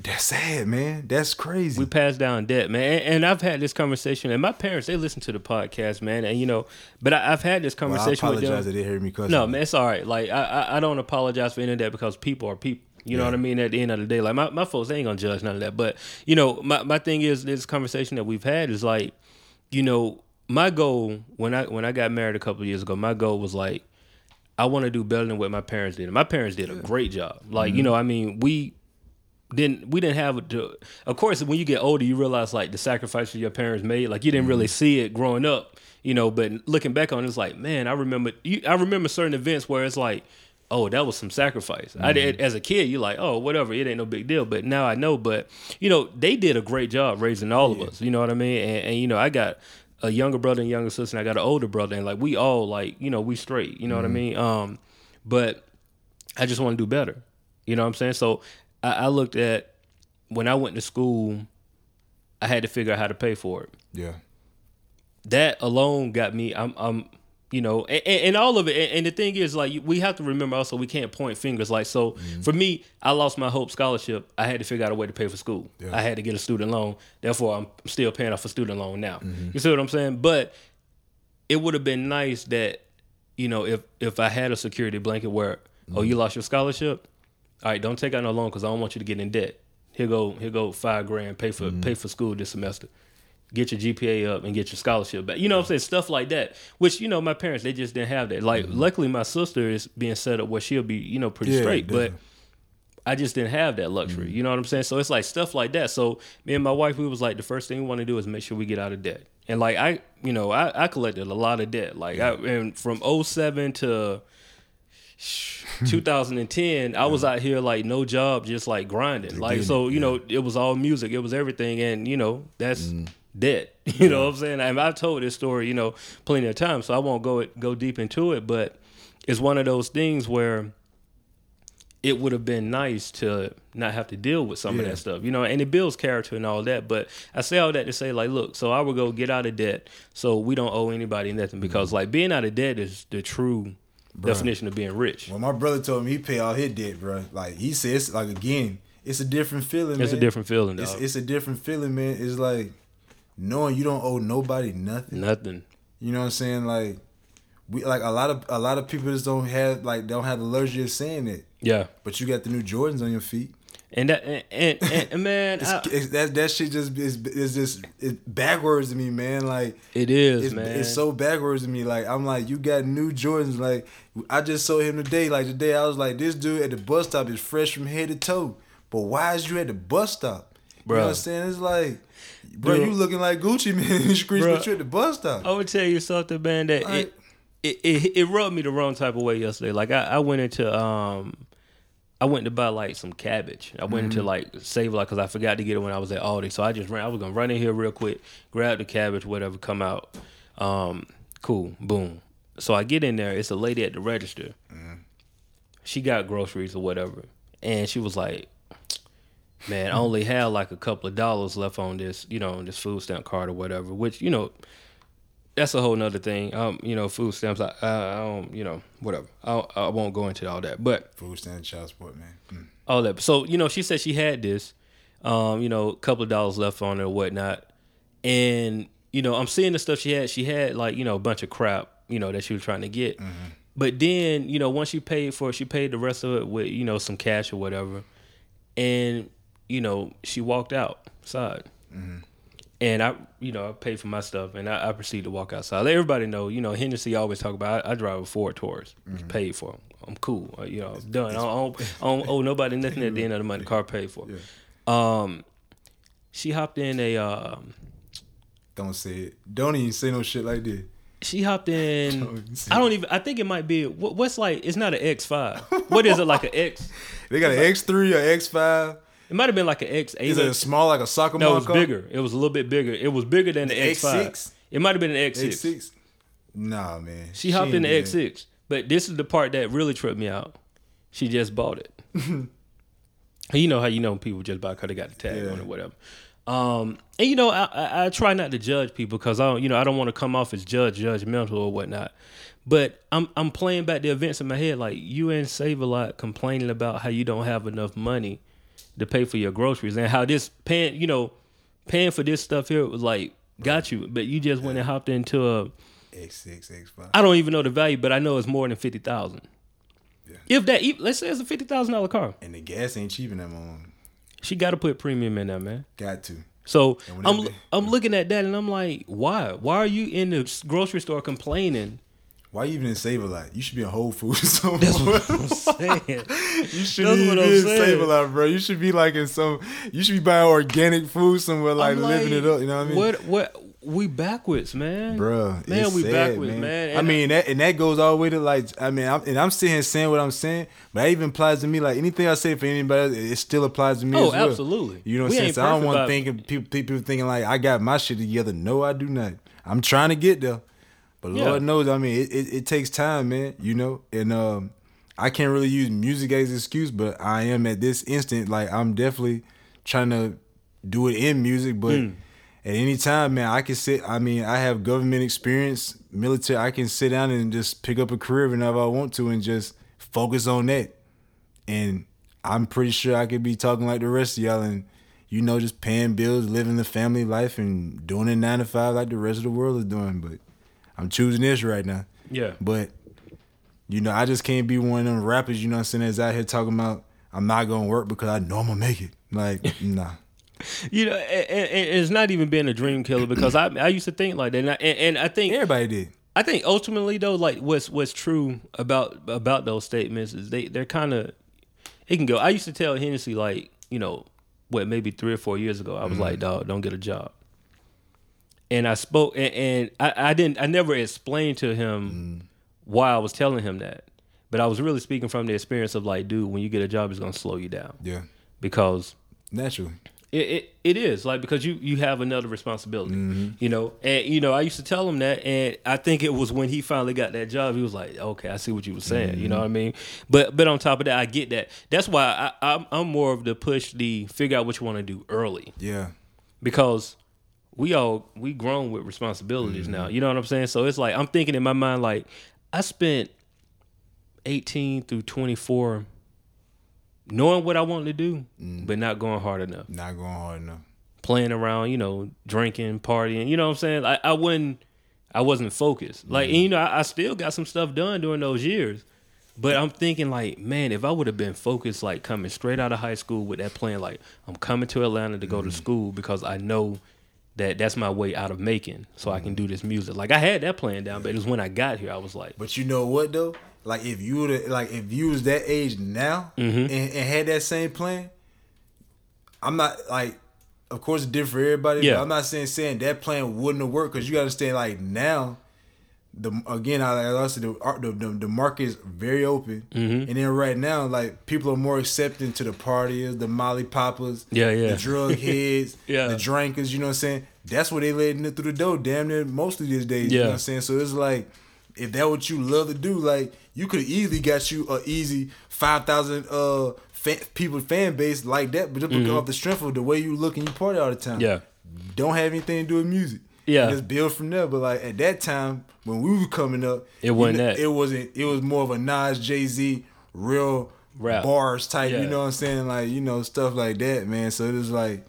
That's sad, man. That's crazy. We passed down debt, man. And, and I've had this conversation, and my parents they listen to the podcast, man. And you know, but I, have had this well, I conversation with apologize them. they heard me cussing. No, man, it's all right. Like I, I, don't apologize for any of that because people are people. You know Yeah. what I mean? At the end of the day, like my, my folks, they ain't gonna judge none of that. But you know, my, my thing is this conversation that we've had is like, you know, my goal when I when I got married a couple of years ago, my goal was like, I want to do better than what my parents did. And my parents did a great job. Like, you mm-hmm. know, I mean, we didn't we didn't have to of course when you get older you realize like the sacrifices your parents made like you didn't really mm-hmm. see it growing up you know but looking back on it, it's like man i remember you, i remember certain events where it's like oh that was some sacrifice. I did mm-hmm. as a kid you're like oh whatever it ain't no big deal but now i know but you know they did a great job raising all of us you know what i mean? And, and you know i got a younger brother and younger sister and i got an older brother and like we all like you know we straight you know what i mm-hmm. mean? Um but I just want to do better. You know what I'm saying? So I, I looked at when I went to school, I had to figure out how to pay for it. Yeah. That alone got me. I'm, I'm, you know, and, and all of it. And, and the thing is, like, we have to remember also, we can't point fingers. Like, so mm-hmm. for me, I lost my Hope scholarship. I had to figure out a way to pay for school. Yeah. I had to get a student loan. Therefore, I'm still paying off a student loan now. Mm-hmm. You see what I'm saying? But it would have been nice that you know if if I had a security blanket where oh you mm-hmm. lost your scholarship, all right, don't take out no loan because I don't want you to get in debt. Here go here go five grand pay for pay mm. for school this semester. Get your GPA up and get your scholarship back. You know what I'm saying? Stuff like that. Which you know my parents they just didn't have that. Like luckily my sister is being set up where she'll be you know pretty Yeah, straight, but. I just didn't have that luxury. Mm. You know what I'm saying? So it's like stuff like that. So me and my wife, we was like, the first thing we want to do is make sure we get out of debt. And like I, you know, I, I collected a lot of debt. Like I, and from 07 to 2010, I was out here like no job, just like grinding. Like so, you know, it was all music, it was everything, and you know, that's debt. You know what I'm saying? And I've told this story, you know, plenty of times, so I won't go it, go deep into it. But it's one of those things where it would have been nice to not have to deal with some of that stuff, you know, and it builds character and all that. But I say all that to say, like, look, so I would go get out of debt so we don't owe anybody nothing because, like, being out of debt is the true definition of being rich. Well, my brother told me he pay all his debt, bro. Like he says, like again, it's a different feeling. It's a different feeling, dog. It's, it's a different feeling, man. It's like knowing you don't owe nobody nothing. nothing. You know what I'm saying? Like we like a lot of a lot of people just don't have like don't have the luxury of saying it. Yeah. But you got the new Jordans on your feet. And that, and, and, and, man, I- it's, that that shit just is is just it's backwards to me, man. Like it is, it's, man. it's so backwards to me. Like I'm like, you got new Jordans. Like I just saw him today. Like today, I was like, this dude at the bus stop is fresh from head to toe. But why is you at the bus stop? You know what I'm saying? It's like, bro, Dude. you looking like Gucci man in the streets, Bruh. but you at the bus stop. I would tell you something, man. That Like- it, it, it it rubbed me the wrong type of way yesterday. Like I, I went into um, I went to buy like some cabbage. I went Mm-hmm. into like Save Lot because I forgot to get it when I was at Aldi. So I just ran. I was gonna run in here real quick, grab the cabbage, whatever, come out. Um, cool, boom. So I get in there. It's a lady at the register. Mm-hmm. She got groceries or whatever, and she was like, "Man, I only had like a couple of dollars left on this, you know, on this food stamp card or whatever." Which you know, that's a whole nother thing. Um, you know, food stamps. I, I, I don't, you know, whatever. I, I won't go into all that, but Food stand, child support, man. Mm. all that. So you know, she said she had this, um, you know, a couple of dollars left on it or whatnot, and you know, I'm seeing the stuff she had. She had like you know a bunch of crap, you know, that she was trying to get. But then you know, once she paid for it, she paid the rest of it with you know some cash or whatever, and you know she walked outside. And I, you know, I paid for my stuff, and I, I proceeded to walk outside. Let everybody know, you know, Hennessy always talk about. I, I drive a Ford Taurus, it's paid for. I'm cool, uh, you know, it's done. I don't, I don't owe nobody nothing at the end of the month. The car paid for. Um, she hopped in a. Um, Don't say it. Don't even say no shit like this. she hopped in. Don't I don't even. I think it might be. What, what's like? It's not an X five. What is it like an X? They got an X three or X five. It might have been like an X eight. Is it small like a soccer No, it was car? bigger. It was a little bit bigger. It was bigger than the, The X five. X6? It might have been an X X six. six. Nah, man. She hopped ain't in the X that. six. But this is the part that really tripped me out. She just bought it. You know how you know people just buy because they got the tag Yeah. on it, or whatever. Um, and you know, I, I, I try not to judge people because I don't, you know, I don't want to come off as judge, judgmental or whatnot. But I'm I'm playing back the events in my head, like you and Save a lot complaining about how you don't have enough money to pay for your groceries and how this paying you know paying for this stuff here was like got you, but you just went and hopped into a X six X five. I don't even know the value, but I know it's more than fifty thousand. Yeah. If that, let's say it's a fifty thousand dollar car, And the gas ain't cheap in that moment. she got to put premium in there, man. Got to. So I'm I'm looking at that and I'm like, why? Why are you in the grocery store complaining? Why you even in Save a Lot? You should be in Whole Foods somewhere. That's what I'm saying. You should That's be what in Save a Lot, bro. You should be like in some. You should be buying organic food somewhere, like, I'm living it up. You know what I mean? What what we backwards, man. Bruh, man, we sad, backwards, man. man. I mean, that and that goes all the way to like, I mean, I'm, and I'm sitting here saying what I'm saying, but that even applies to me. Like anything I say for anybody, else, it still applies to me. Oh, as well. absolutely. You know what I'm saying? So I don't want thinking people, people thinking like I got my shit together. No, I do not. I'm trying to get there, but Yeah. Lord knows, I mean, it, it, it takes time, man. You know, and um, I can't really use music as an excuse, but I am at this instant, like I'm definitely trying to do it in music, but Hmm. at any time, man, I can sit. I mean, I have government experience, military. I can sit down and just pick up a career whenever I want to, and just focus on that. And I'm pretty sure I could be talking like the rest of y'all, and you know, just paying bills, living the family life, and doing it nine to five like the rest of the world is doing. But I'm choosing this right now. yeah, But you know, I just can't be one of them rappers. You know what I'm saying? That's out here talking about I'm not gonna work because I know I'm gonna make it. Like, nah. you know, and, and- it's not even being a dream killer because I I used to think like that, and I, and, I think Everybody did. I think ultimately though, like what's what's true about about those statements is they they're kind of it can go. I used to tell Hennessy like you know what maybe three or four years ago I was mm-hmm. like dog don't get a job, and I spoke and, and I, I didn't I never explained to him mm. why I was telling him that, but I was really speaking from the experience of like dude when you get a job it's gonna slow you down Yeah. because Naturally. it, it it is like because you you have another responsibility, mm-hmm. you know. And you know, I used to tell him that, and I think it was when he finally got that job, he was like, "Okay, I see what you were saying." You know mm-hmm. what I mean? But but on top of that, I get that. That's why I, I'm I'm more of the push the figure out what you want to do early Yeah. because we all we grown with responsibilities mm-hmm. now. You know what I'm saying? So it's like I'm thinking in my mind like I spent 18 through 24 knowing what I wanted to do, mm. but not going hard enough Not going hard enough. playing around, you know, drinking, partying. You know what I'm saying? I, I wasn't, I wasn't focused. Like, mm. and, you know, I, I still got some stuff done during those years. But I'm thinking, like, man, if I would have been focused, like coming straight out of high school with that plan, like, I'm coming to Atlanta to go to mm. school because I know that that's my way out of making, so I can do this music. Like, I had that plan down, but it was when I got here, I was like, But you know what though? Like if you would like if you was that age now Mm-hmm. and, and had that same plan, I'm not like, of course it's different for everybody. Yeah. But I'm not saying saying that plan wouldn't have worked because you got to understand like now, the again I, I said the, art- the the the market is very open, Mm-hmm. and then right now like people are more accepting to the partiers, the Molly poppers, Yeah, yeah. the drug heads, Yeah. the drinkers. You know what I'm saying? That's what they letting it through the door. Damn near mostly these days. You know what I'm saying? So it's like if that what you love to do, like you could easily got you a easy five thousand uh people fan base like that, but just because off the strength of the way you look and you party all the time. Mm-hmm. Yeah. don't have anything to do with music. Yeah. And just build from there. But like at that time when we were coming up, It wasn't you know, that. It wasn't. It was more of a Nas, Jay Z, real Rap. bars type. Yeah. You know what I'm saying? Like you know stuff like that, man. So it was like.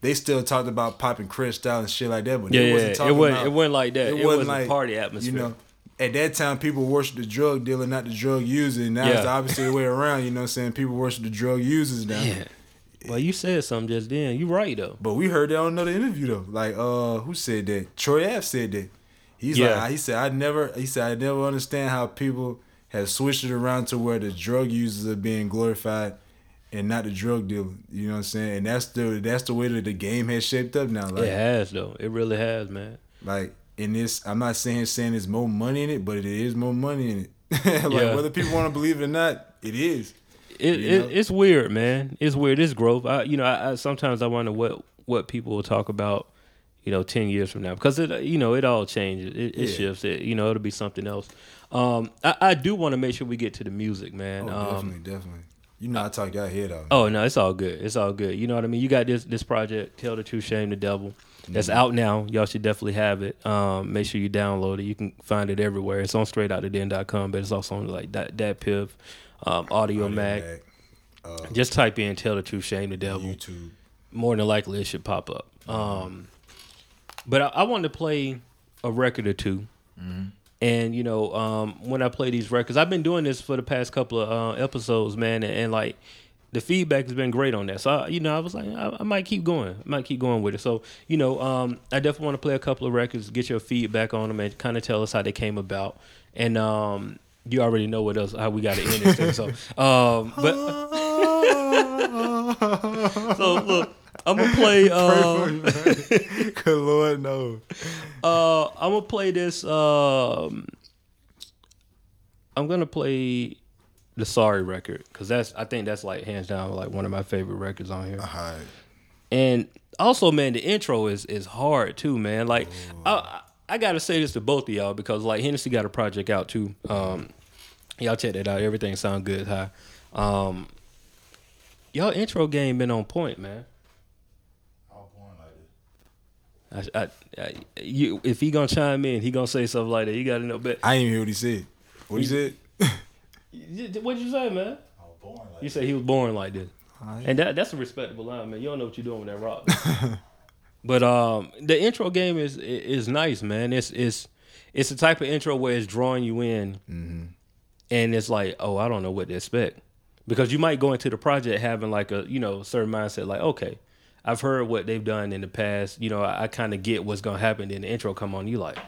They still talked about popping crystal and shit like that, but yeah, yeah, wasn't it wasn't, about it wasn't like that. It, wasn't was like a party atmosphere. You know, at that time, people worship the drug dealer, not the drug user. Now Yeah. it's the opposite way around. You know what I'm saying? People worship the drug users now. Yeah. Well, you said something just then. You right though. But we heard that on another interview though. Like, uh, who said that? Troy Ave said that. He's Yeah. like, he said, I never, he said, I never understand how people have switched it around to where the drug users are being glorified and not the drug dealer. You know what I'm saying? And that's the that's the way that the game has shaped up now. Like, it has though. It really has, man. like in this i'm not saying saying there's more money in it but it is more money in it like Yeah. whether people want to believe it or not it is It, it it's weird, man. It's weird. It's growth. I, you know, I, I sometimes I wonder what what people will talk about, you know, ten years from now because it you know it all changes. It, it Yeah. shifts. It you know it'll be something else. Um, I, I do want to make sure we get to the music, oh, man. um, definitely definitely you know i talk y'all head out Oh no, it's all good. It's all good. You know what I mean. You got this this project, Tell the Truth, Shame the Devil. That's Mm-hmm. out now. Y'all should definitely have it. Um, make sure you download it. You can find it everywhere. It's on str8outdaden.com, but it's also on like that DatPiff, um, Audio, Audiomack, Mac. Just type in "Tell the Truth, Shame the Devil." YouTube. More than likely, it should pop up. Um, but I, I wanted to play a record or 2 and you know, um, when I play these records, I've been doing this for the past couple of uh, episodes, man, and, and like the feedback has been great on that. So I, you know, I was like, I, I might keep going. I might keep going with it. So you know, um, I definitely want to play a couple of records, get your feedback on them, and kind of tell us how they came about. And um, you already know what else how we got to end this thing. So, um, but so look, I'm gonna play. Um, Cause Lord knows. uh, I'm gonna play this. Um, I'm gonna play the Sorry record because that's I think that's like hands down like one of my favorite records on here. And also, man, the intro is is hard too, man. Like I I gotta say this to both of y'all because like Hennessy got a project out too. Um, y'all check that out. Everything sound good. High. Um, y'all intro game been on point, man. I, I, I, you, if he gonna chime in, he gonna say something like that. You gotta know. But I didn't even hear what he said. What he said? what'd you say, man? You say he was born like this, and that that's a respectable line, man. You don't know what you're doing with that rock. but um, the intro game is is nice, man. It's it's it's the type of intro where it's drawing you in, and it's like, oh, I don't know what to expect, because you might go into the project having like a you know certain mindset, like okay. I've heard what they've done in the past. You know, I, I kind of get what's gonna happen. Then the intro come on, you like,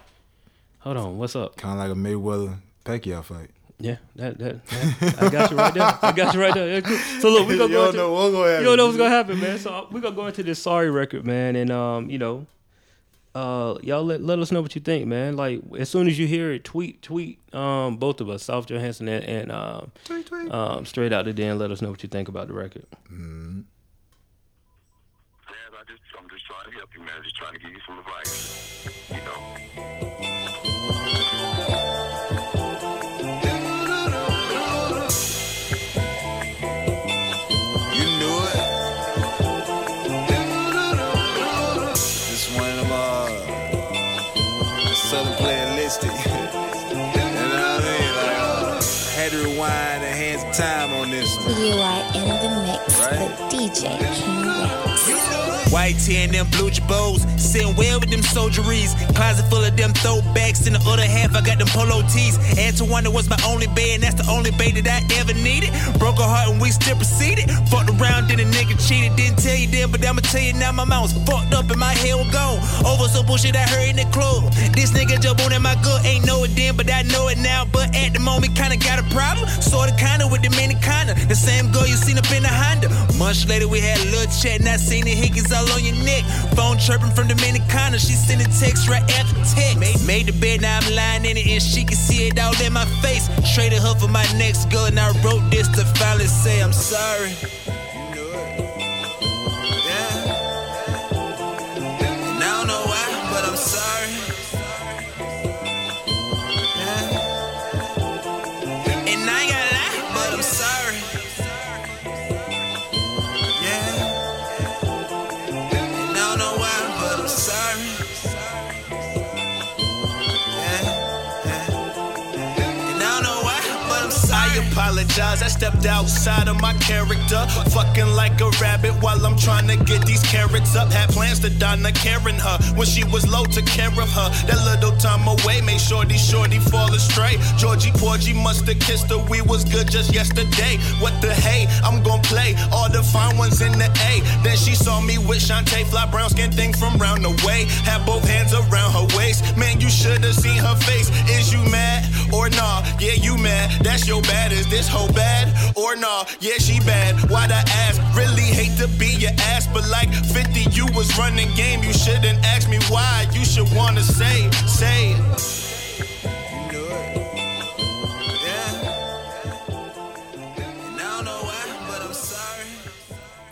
hold on, what's up? Kind of like a Mayweather Pacquiao fight. Yeah, that, that that- I got you right there. I got you right there. So look, we gonna You go into, know what's gonna happen. you don't know what's gonna happen, man. So we gonna go into this sorry record, man, and um, you know, uh, y'all let let us know what you think, man. Like as soon as you hear it, tweet tweet um both of us, South Johansson and, and um, Tweet, tweet. um straight out the den. Let us know what you think about the record. Man, I just, I'm just trying to help you, man. Just trying to give you some advice. You know. Time on this one. You are in the mix Right. with DJ King. White tee and them blue bows, sitting well with them soldieries. Closet full of them throwbacks. In the other half, I got them polo tees. Antoine was my only bed, and that's the only bait that I ever needed. Broke her heart and we still proceeded. Fucked around, then a nigga cheated. Didn't tell you then, but I'ma tell you now. My mouth was fucked up and my was gone. Over some bullshit I heard in the club. This nigga jump on in my gut, ain't know it then, but I know it now. But at the moment, kinda got a problem. Sorta kinda with the many kinda. The same girl you seen up in the Honda. Much later, we had a little chat, and I seen the hickeys all on your neck. Phone chirping from Dominicana, she sent a text right after text. Made, made the bed, now I'm lying in it, and she can see it all in my face. Traded her for my next girl, and I wrote this to finally say I'm sorry. Apologize, I stepped outside of my character. Fucking like a rabbit while I'm trying to get these carrots up. Had plans to Donna Karan her when she was low to care of her. That little time away made shorty, shorty fall astray. Georgie Porgy must have kissed her, we was good just yesterday. What the hey, I'm gon' play all the fine ones in the A. Then she saw me with Shantae, fly brown skin thing from round the way. Had both hands around her waist. Man, you should have seen her face. Is you mad or nah? Yeah, you mad. That's your bad. Is this hoe bad or nah? Yeah, she bad. Why'd I ask? Really hate to be your ass, but like 50, you was running game. You shouldn't ask me why. You should wanna say, say. You it. Yeah. And I don't know why, but I'm sorry.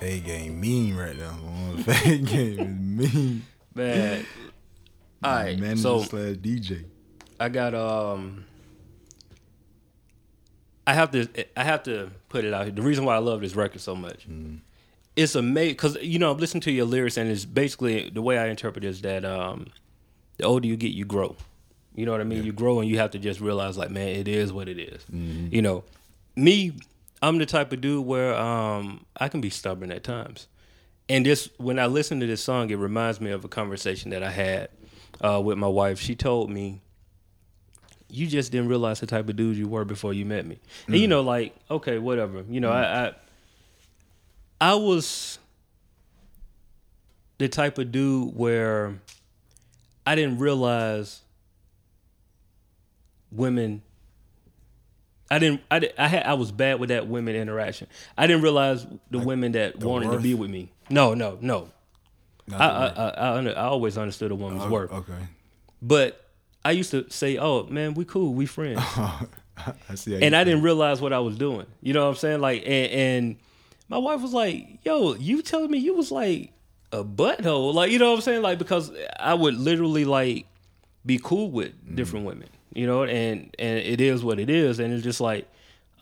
Fade game mean right now. boy. Game is mean. Man. All right, Manager so slash DJ. I got um I have to I have to put it out here. The reason why I love this record so much. It's amazing because you know I'm listening to your lyrics and it's basically the way I interpret it is that um the older you get you grow. You know what I mean? You grow and you have to just realize like man it is what it is. You know, me I'm the type of dude where um I can be stubborn at times. And this when I listen to this song, it reminds me of a conversation that I had uh, with my wife. She told me, "You just didn't realize the type of dude you were before you met me." And you know, like, okay, whatever. You know, I, I I was the type of dude where I didn't realize women I didn't. I, I had. I was bad with that women interaction. I didn't realize the women that wanted to be with me. No, no, no. I I, I, I, I always understood a woman's Oh, worth, Okay. but I used to say, "Oh man, we cool, we friends," I see. And I didn't realize what I was doing. You know what I'm saying? Like, and, and my wife was like, "Yo, you telling me you was like a butthole?" Like, you know what I'm saying? Like, because I would literally like be cool with Mm. different women, you know, and and it is what it is, and it's just like,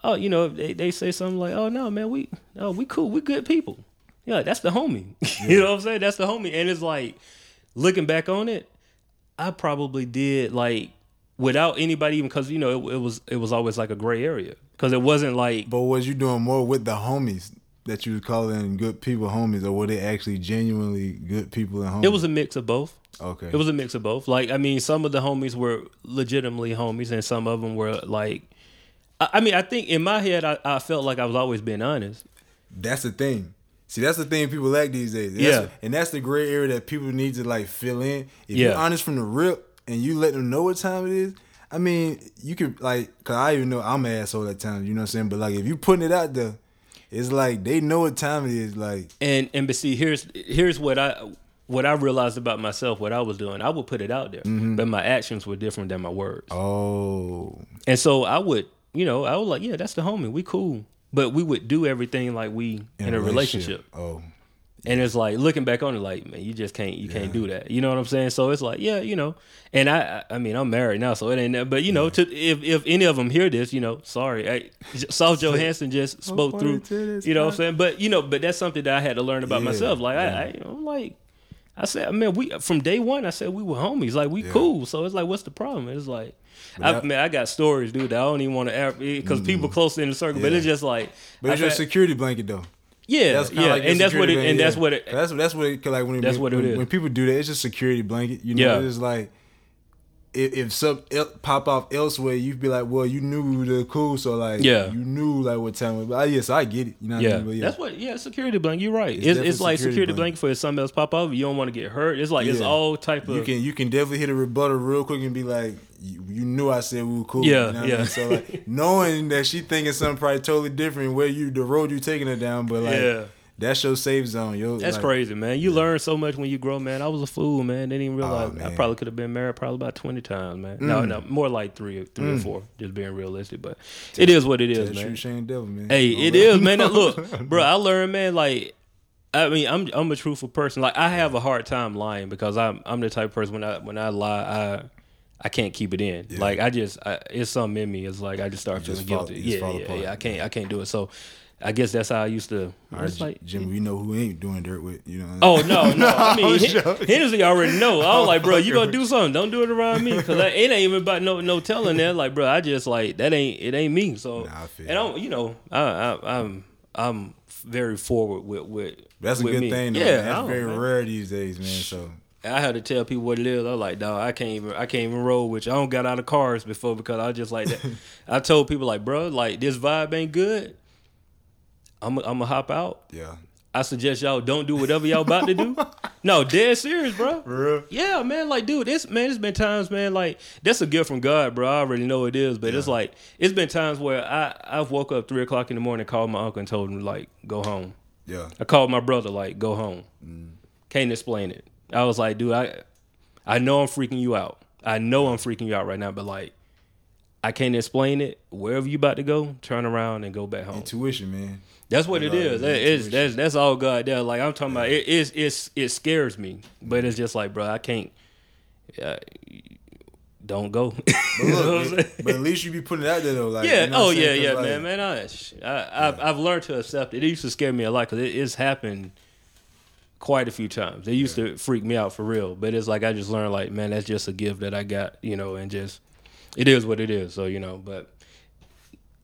oh, you know, they they say something like, "Oh no, man, we oh we cool, we good people." Yeah, that's the homie. you know what I'm saying? That's the homie, and it's like looking back on it, I probably did like without anybody even because you know it, it was it was always like a gray area because it wasn't like But was you doing more with the homies that you was calling good people homies, or were they actually genuinely good people and homies? it was a mix of both. okay. It was a mix of both. Like I mean, some of the homies were legitimately homies, and some of them were like. I I mean, I think in my head, I, I felt like I was always being honest. That's the thing. See, that's the thing people lack these days. Yeah. and that's the gray area that people need to like fill in. If Yeah. you're honest from the rip and you let them know what time it is, I mean, you could like, cause I even know I'm an asshole at times. You know what I'm saying? But like, if you putting it out there, it's like they know what time it is. Like, And and but see, here's here's what I what I realized about myself. What I was doing, I would put it out there, mm-hmm. but my actions were different than my words. oh, And so I would, you know, I was like, yeah, that's the homie. We cool. But we would do everything like we in, a relationship. Oh, And it's like looking back on it, like, man, you just can't you can't do that. You know what I'm saying? So it's like, yeah, you know. And I I mean, I'm married now, so it ain't that. But you know, to if if any of them hear this, you know, sorry, I, South Johansson just spoke through. this You know what I'm saying? But you know, but that's something that I had to learn about Yeah, myself. Like yeah. I, I, know, like. I said, man, we from day one. I said we were homies, like we cool. So it's like, what's the problem? It's like, I, that- man, I got stories, dude. That I don't even want to because people close in the circle. But Mm. It's just like, but it's I your security blanket though. yeah, That's yeah, like and that's what it, and that's what it, That's that's what it, like when That's when, what it when, is. when people do that, it's just security blanket. You know, Yeah. it's like if, if some el- pop off elsewhere, you'd be like, well, you knew the cool, so like, Yeah. you knew like what time. But yes, I get it. You know, what I Yeah. mean? But, yeah, that's what. Yeah, security blanket. You're right. It's, definitely it's like security blanket. for if something else pop up. You don't want to get hurt. It's like it's all type of. you can you can definitely hit a rebuttal real quick and be like, you, you knew I said we were cool. Yeah, you know what I mean? So like knowing that she thinking something probably totally different where you the road you taking her down, but like Yeah. that's your safe zone. Yo, That's like, crazy, man. You learn so much when you grow, man. I was a fool, man. Didn't even realize I Oh. Mm. probably could have been married probably about twenty times, man. No, no, more like three, three or four. Just being realistic, but it is what it is, man. true Shane Devil, man. Hey, it is, man. Now, Look, bro, I learned, man. Like, I mean, I'm I'm a truthful person. Like, I have a hard time lying because I'm I'm the type of person when I when I lie, I I can't keep it in. Like, I just I, it's something in me. It's like I just start feeling guilty. Yeah, yeah, apart. yeah. I can't I can't do it. So, I guess that's how I used to. All right, It's like. Jim, we know who ain't doing dirt with. You know. Oh no, no! I mean, Hen- joking. Hennessy already know. I was like, bro, you gonna do something? Don't do it around me, cause it ain't even about no no telling that. Like, bro, I just like that ain't it ain't me. So, Nah, I feel and I'm you know I, I I'm I'm very forward with with. That's a good me. thing. Though, Yeah, man. That's don't, very man. rare these days, man. So I had to tell people what it is. I was like, dog, I can't even I can't even roll with you. I don't got out of cars before because I just like that. I told people like, bro, like this vibe ain't good. I'm I'm gonna hop out. yeah, I suggest y'all don't do whatever y'all about to do. No, dead serious, bro. real. Yeah, man. Like, dude, it's man. It's been times, man. Like, that's a gift from God, bro. I already know it is, but it's like it's been times where I I've woke up three o'clock in the morning, called my uncle, and told him like, go home. Yeah, I called my brother, like, go home. Mm. Can't explain it. I was like, dude, I I know I'm freaking you out. I know I'm freaking you out right now, but like, I can't explain it. Wherever you about to go, turn around and go back home. intuition, man. That's what it Yeah, is. yeah, That is that's that's all God does. Like I'm talking about, it it's it's it scares me, but it's just like, bro, I can't. Uh, don't go. But You know what look, saying? but at least you be putting it out there though. Like, yeah. you know oh yeah, yeah, like, man, man. I. I. I've, I've learned to accept it. It used to scare me a lot because it, it's happened quite a few times. It used to freak me out for real, but it's like I just learned, like, man, that's just a gift that I got, you know, and just it is what it is. So you know, but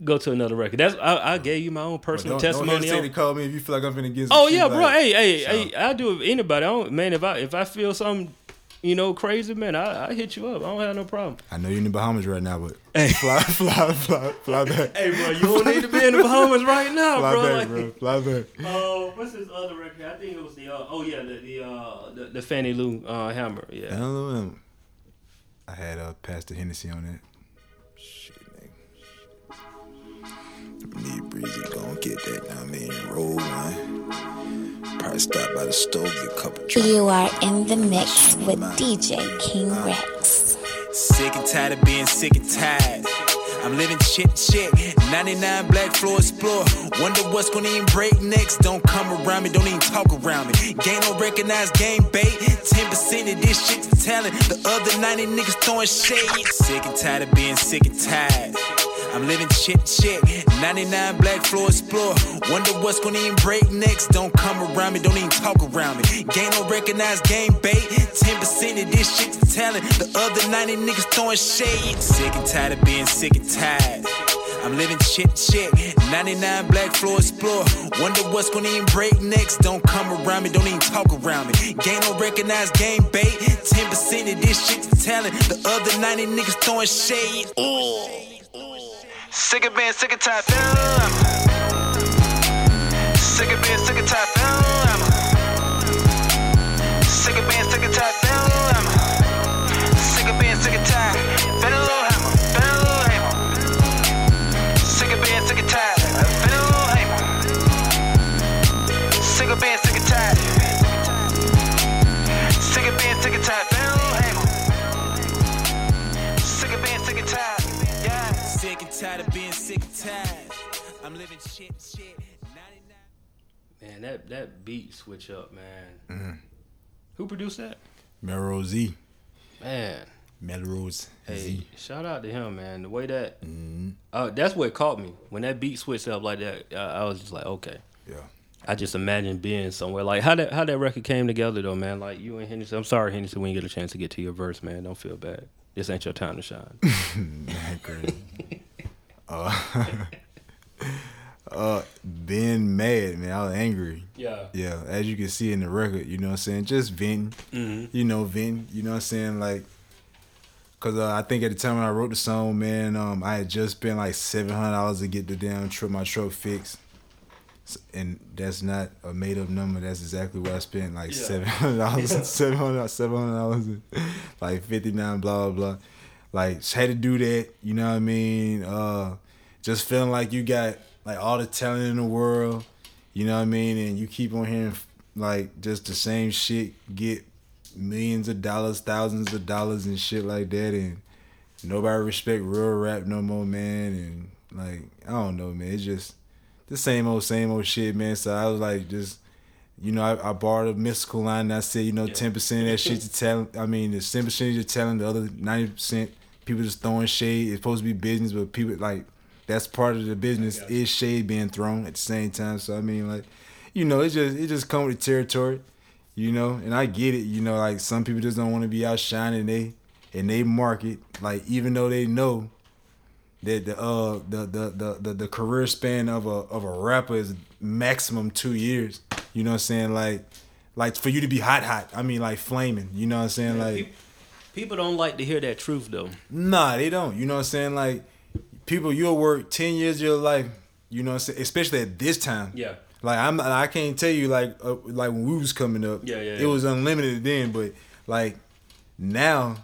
go to another record. That's I, I gave you my own personal Don't, don't testimony. hesitate on- to call me if you feel like I'm gonna get Oh yeah, like- bro. Hey, hey, So, hey. I do it with anybody. I don't, man. If I if I feel something, you know, crazy, man, I, I hit you up. I don't have no problem. I know you're in the Bahamas right now, but hey. fly, fly, fly, fly back. Hey, bro, you don't need to be in the Bahamas right now, Fly bro. back, Like- bro. Fly back. Oh, what's his other record? I think it was the uh, oh yeah, the the uh, the, the Fannie Lou uh, Hamer. Yeah. don't know. um, I had uh, Pastor Hennessy on that. Shit, nigga. Me breezy gon' get that, I mean, roll one. Probably stop by the stove, get a couple drinks. You are in the mix with DJ King Rex. Sick and tired of being sick and tired. I'm living shit, shit. 99 black floor explore. Wonder what's gonna even break next. Don't come around me, don't even talk around me. Game don't recognize game bait. 10% of this shit's talent. The other 90 niggas throwing shade. Sick and tired of being sick and tired. I'm living shit, shit. 99 black floor explore. Wonder what's gonna even break next. Don't come around me, don't even talk around me. Game don't recognize game bait. 10% of this shit's talent. The other 90 niggas throwing shade. Sick and tired of being sick and tired. I'm living shit, shit. 99 black floor explore. Wonder what's gonna even break next. Don't come around me, don't even talk around me. Game don't recognize game bait. 10% of this shit's talent. The other 90 niggas throwing shade. Ooh. Sick of being sick of tired, Man, that that beat switch up, man. Mm-hmm. Who produced that? Melrose Z. Man, Melrose hey, Z. shout out to him, man. The way that Mm-hmm. uh, that's what caught me when that beat switched up like that. I, I was just like, okay. Yeah. I just imagine being somewhere like how that how that record came together though, man. Like you and Henderson. I'm sorry, Henderson, we didn't get a chance to get to your verse, man. Don't feel bad. This ain't your time to shine. Man, crazy. uh, uh, being mad, man. I was angry. yeah. Yeah, as you can see in the record, you know what I'm saying? Just venting. Mm-hmm. You know, venting. You know what I'm saying? Like, cause uh, I think at the time when I wrote the song, man, um, I had just spent like seven hundred dollars to get the damn truck, my truck fixed. And that's not a made up number. That's exactly what I spent. Like Yeah. seven hundred dollars, seven hundred, seven hundred dollars, like fifty nine, blah blah blah. Like just had to do that. You know what I mean? Uh, just feeling like you got like all the talent in the world. You know what I mean? And you keep on hearing like just the same shit get millions of dollars, thousands of dollars and shit like that and nobody respect real rap no more, man. And like, I don't know, man. It's just the same old, same old shit, man. So I was like just you know, I, I borrowed a Mystikal line and I said, you know, ten percent of that shit's your talent. I mean, the ten percent is your talent, the other ninety percent people just throwing shade. It's supposed to be business, but people like that's part of the business is shade being thrown at the same time. So I mean, like, you know, it just it just come with the territory, you know. And I get it, you know, like some people just don't want to be outshining they and they market, like even though they know that the uh the the the the, the career span of a of a rapper is maximum two years. You know what I'm saying? Like like for you to be hot hot, I mean like flaming. You know what I'm saying? Like Peop- People don't like to hear that truth though. Nah, they don't. You know what I'm saying? Like people, you'll work ten years of your life. You know what I'm saying? Especially at this time. Yeah. Like I'm, I can't tell you like uh, like when we was coming up. Yeah, yeah, It yeah. was unlimited then, but like now,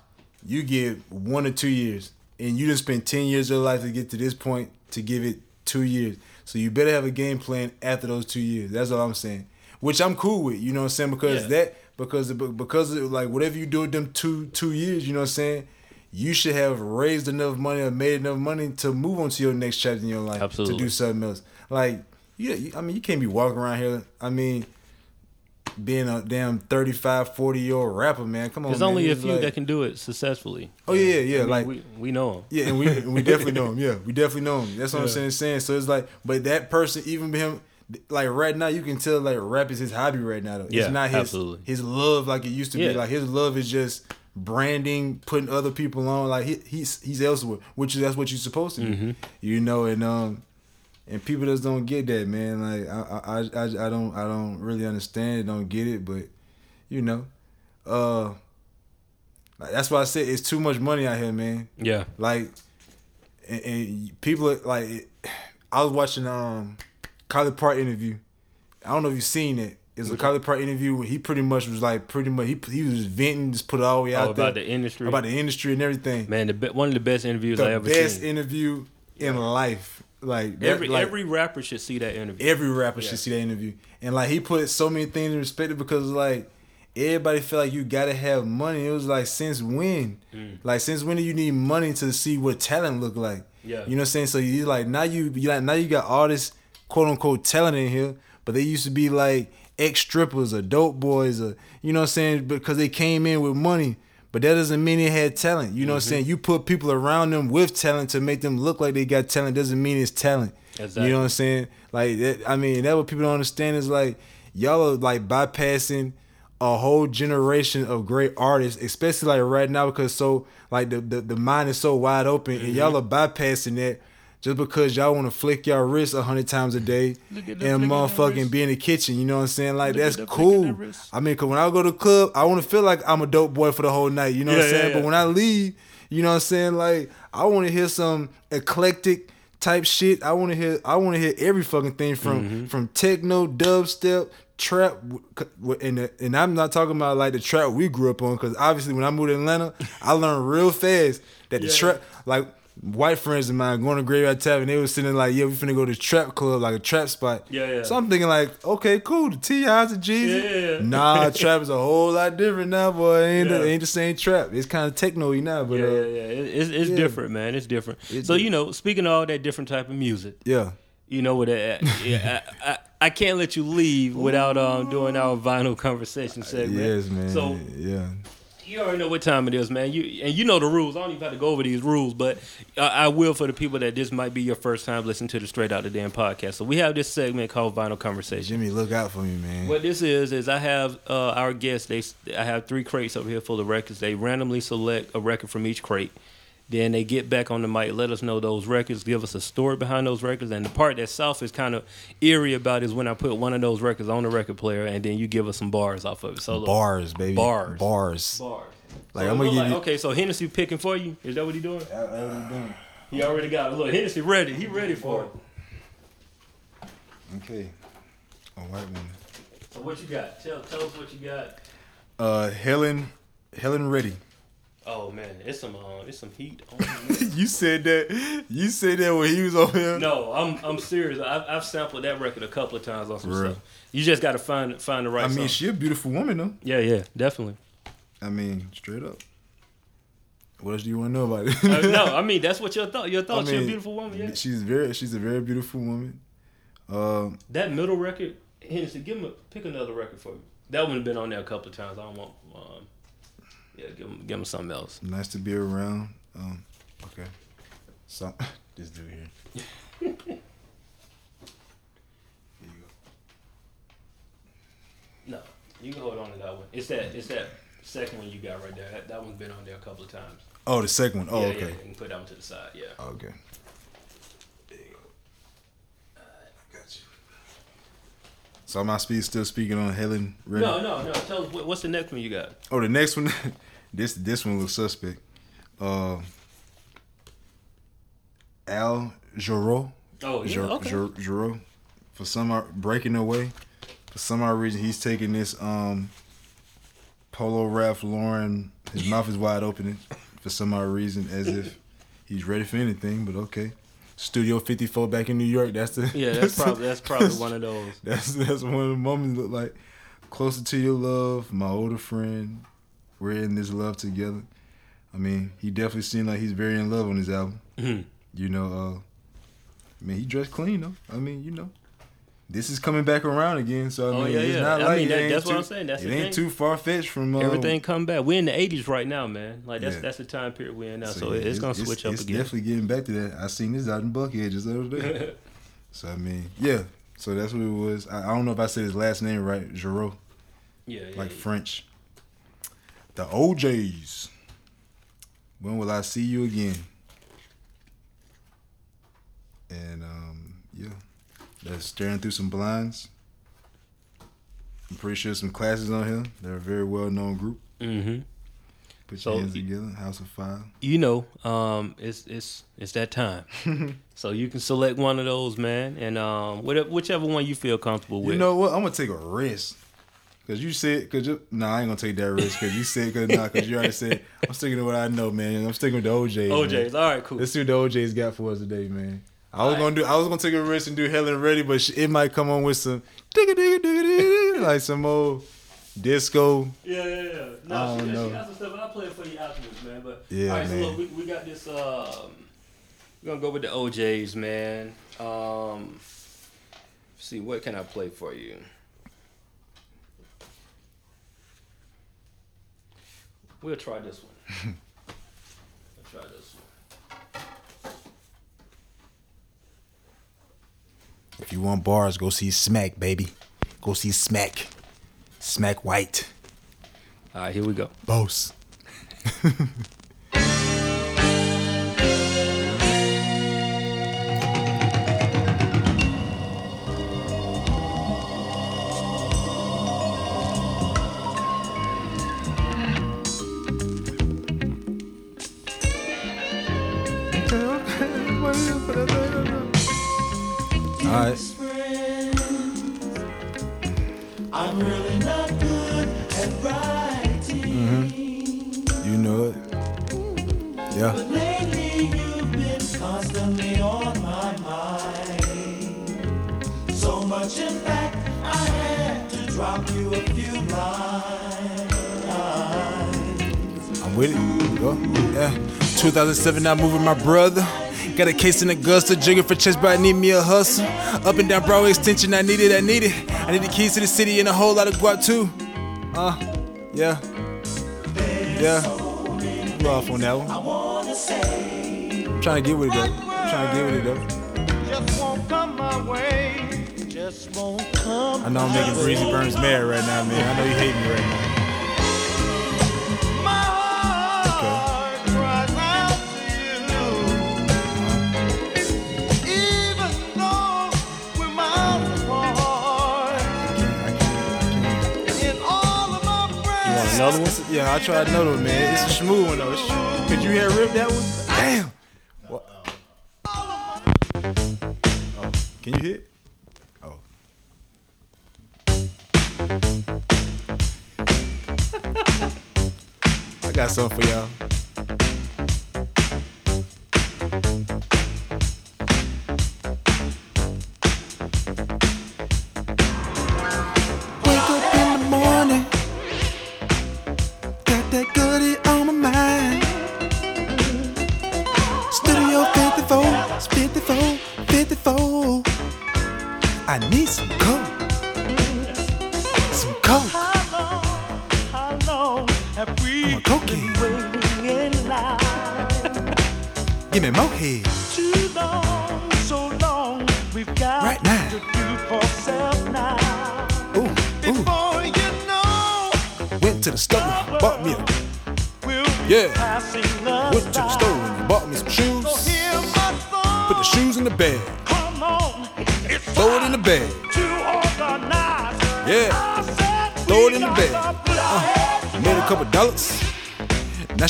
you get one or two years, and you just spend ten years of your life to get to this point to give it two years. So you better have a game plan after those two years. That's all I'm saying. Which I'm cool with. You know what I'm saying? Because Yeah. that because of, because of, like whatever you do with them two two years, you know what I'm saying. You should have raised enough money or made enough money to move on to your next chapter in your life Absolutely. to do something else. Like, yeah, I mean, you can't be walking around here. I mean, being a damn 35, 40 year old rapper, man. Come on, There's man. only a few like- that can do it successfully. Oh yeah, yeah, yeah. I mean, like we, we know them. yeah, and we and we definitely know him. Yeah, we definitely know him. That's what I'm saying. Saying so it's like, but that person, even him, like right now, you can tell like rap is his hobby right now. Though Yeah, it's not his absolutely. his love like it used to Yeah. be. Like his love is just branding, putting other people on. Like he, he's he's elsewhere, which is that's what you're supposed to do. Mm-hmm. You know, and um, and people just don't get that, man. Like I I I, I don't I don't really understand it, don't get it, but you know, uh, like, that's why I said it's too much money out here, man. Yeah. Like, and, and people are, like, I was watching um, Kylie Park interview. I don't know if you've seen it. It's a Kylie Park interview where he pretty much was like pretty much he he was venting, just put it all the way Oh, out there about the industry. about the industry and everything. Man, the one of the best interviews I the ever best seen. interview in life. Like that- every like, every rapper should see that interview. every rapper Yeah. should see that interview. And like he put so many things in perspective because like everybody felt like you gotta have money. It was like since when? Mm. Like since when do you need money to see what talent look like? Yeah. You know what I'm saying? So you like now you you like now you got all this quote unquote talent in here, but they used to be like ex strippers or dope boys or you know what I'm saying? Because they came in with money. But that doesn't mean they had talent. You know what I'm mm-hmm. saying? You put people around them with talent to make them look like they got talent doesn't mean it's talent. Exactly. You know what I'm saying? Like that, I mean, that what people don't understand is like y'all are like bypassing a whole generation of great artists, especially like right now because so like the the, the mind is so wide open and y'all mm-hmm. are bypassing that just because y'all want to flick y'all wrist a hundred times a day the and motherfucking be in the kitchen. You know what I'm saying? Like that's cool. I mean, cause when I go to the club, I want to feel like I'm a dope boy for the whole night. You know what I'm saying? yeah, But when I leave, you know what I'm saying? Like I want to hear some eclectic type shit. I want to hear. I want to hear every fucking thing from Mm-hmm. from techno, dubstep, trap, and the- and I'm not talking about like the trap we grew up on. Because obviously, when I moved to Atlanta, I learned real fast that the Yeah. trap like. White friends of mine going to Graveyard Tavern, they was sitting like, yeah, we finna go to trap club, like a trap spot. Yeah, yeah. So I'm thinking like, okay, cool, the T.I.'s and Jeezy. Yeah. Nah, trap is a whole lot different now, boy. It ain't, Yeah. the, ain't the same trap. It's kind of techno-y now, but yeah, uh, yeah, yeah. It- It's, it's yeah. different, man. It's different. It's so di- you know, speaking of all that different type of music, yeah. you know what? uh, yeah, I, I, I can't let you leave without um doing our vinyl conversation segment. Yes, man. So yeah. You already know what time it is, man. You and you know the rules. I don't even have to go over these rules, but I, I will for the people that this might be your first time listening to the Straight Out the Den podcast. So we have this segment called Vinyl Conversation. Jimmy, look out for me, man. What this is is I have uh, our guests. They I have three crates over here full of records. They randomly select a record from each crate. Then they get back on the mic, let us know those records, give us a story behind those records. And the part that South is kind of eerie about is when I put one of those records on the record player, and then you give us some bars off of it. So look, Bars, baby. Bars. Bars. bars. Like, So I'm gonna look give like- you- Okay, so Hennessy picking for you. Is that what he doing? He already got it. Look, Hennessy ready. He ready for it. Okay. A white woman. So what you got? Tell tell us what you got. Uh, Helen, Helen Reddy. Oh man, it's some uh, it's some heat on you said that. You said that when he was over here. No, I'm I'm serious. I've, I've sampled that record a couple of times on some Real. stuff. You just got to find find the right I mean, song. she a beautiful woman though. yeah, yeah, definitely. I mean, straight up. What else do you want to know about it? Uh, no, I mean that's what your thought. Your I thought. She's a beautiful woman. Yeah. She's very. She's a very beautiful woman. Um, That middle record, Hennessy, give him a, pick another record for me. That one been on there a couple of times. I don't want. Um, yeah, give him give him something else. nice to be around. Um, okay. So this dude here. Here you go. No, you can hold on to that one. It's that it's that second one you got right there. That, that one's been on there a couple of times. Oh, the second one. Oh, yeah, okay. Yeah, you can put that one to the side. Yeah. Okay. There you go. Got you. So am I speak, still speaking on Helen Reddy? No, no, no. Tell us what, what's the next one you got. Oh, the next one. this this one looks suspect. Uh, Al Jarreau. Oh, yeah, Jar- okay. Jar- Jarreau. For some odd- breaking away. For some odd reason, he's taking this um Polo Ralph Lauren. His mouth is wide open for some odd reason, as if he's ready for anything. But okay. Studio 54 back in New York. That's the Yeah, that's probably that's probably one of those. that's that's one of the moments look like closer to your love, my older friend. We're in this love together. I mean, he definitely seemed like he's very in love on his album. Mhm. You know, uh I mean he dressed clean though. I mean, you know. This is coming back around again, so I Oh, mean, yeah, it's yeah. not I like mean, that- that's what I'm saying. That's it ain't thing. too far fetched from um, Everything come back. We're in the '80s right now, man. Like that's Yeah. that's the time period we're in now. So, yeah, it's, gonna switch up it's again. definitely getting back to that. I seen this out in Buckhead just the other day. so I mean, yeah. So that's what it was. I, I don't know if I said his last name right, Jarreau. yeah, yeah. like. French. The O'Jays. When will I see you again? And um, yeah, that's staring through some blinds. I'm pretty sure some classes on here. They're a very well known group. Mm-hmm. Put So, your hands together. House of Five. You know, um, it's it's it's that time. so you can select one of those, man, and um, whatever, whichever one you feel comfortable with. You know what? I'm gonna take a risk. Cause you said, cause you, nah, I ain't gonna take that risk. Cause you said, cause nah, cause you already said. I'm sticking to what I know, man. I'm sticking with the O'Jays. man. O'Jays. All right, cool. Let's see what the O'Jays got for us today, man. I was gonna do. I was gonna take a risk and do Helen Reddy, but sh- it might come on with some digga digga digga digga, like some old disco. Yeah, yeah, yeah. No, I she, don't she know. got some stuff. I'll play it for you afterwards, man. But Yeah, all right, man. so look, we, we got this. Um, we're gonna go with the O'Jays, man. Um, see, what can I play for you? We'll try this one. we'll try this one. If you want bars, go see Smack, baby. Go see Smack. Smack White. All right, here we go. Boss. much, in fact, I had to drop you a few lines. I'm with it. Go. Yeah. 2007, I moved with my brother. Got a case in Augusta, jigging for chest, but I need me a hustle. Up and down Broadway extension, I need it, I need it. I need the keys to the city and a whole lot of guap too. Uh, yeah. Yeah. You off on that one. I'm trying to get with it though. trying to get with it though. Just won't come my way. Just won't come I know I'm making Breezy Burns mad right now, man. I know you hate me right now. My heart cries out to you. Even though we're miles apart. In all of my You breath. want another one? Yeah, I tried another one, man. It's a smooth one though. Could you hear rip that one? Damn. What? Oh, can you hear? Got for y'all.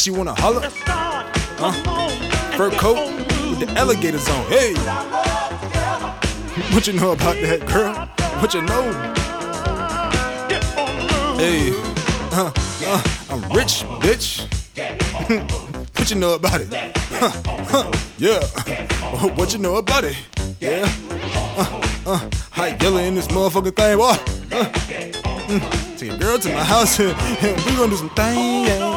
She wanna holler. on, Fur coat with the alligators on. Hey. What you know about that, girl? What you know? Hey, uh, uh, I'm rich, bitch. what you know about it? Huh, huh, yeah. What you know about it? Yeah. Uh, uh, hot yellow in this motherfucking thing, boy. Uh, mm, take a girl to my house and, and we gonna do some things.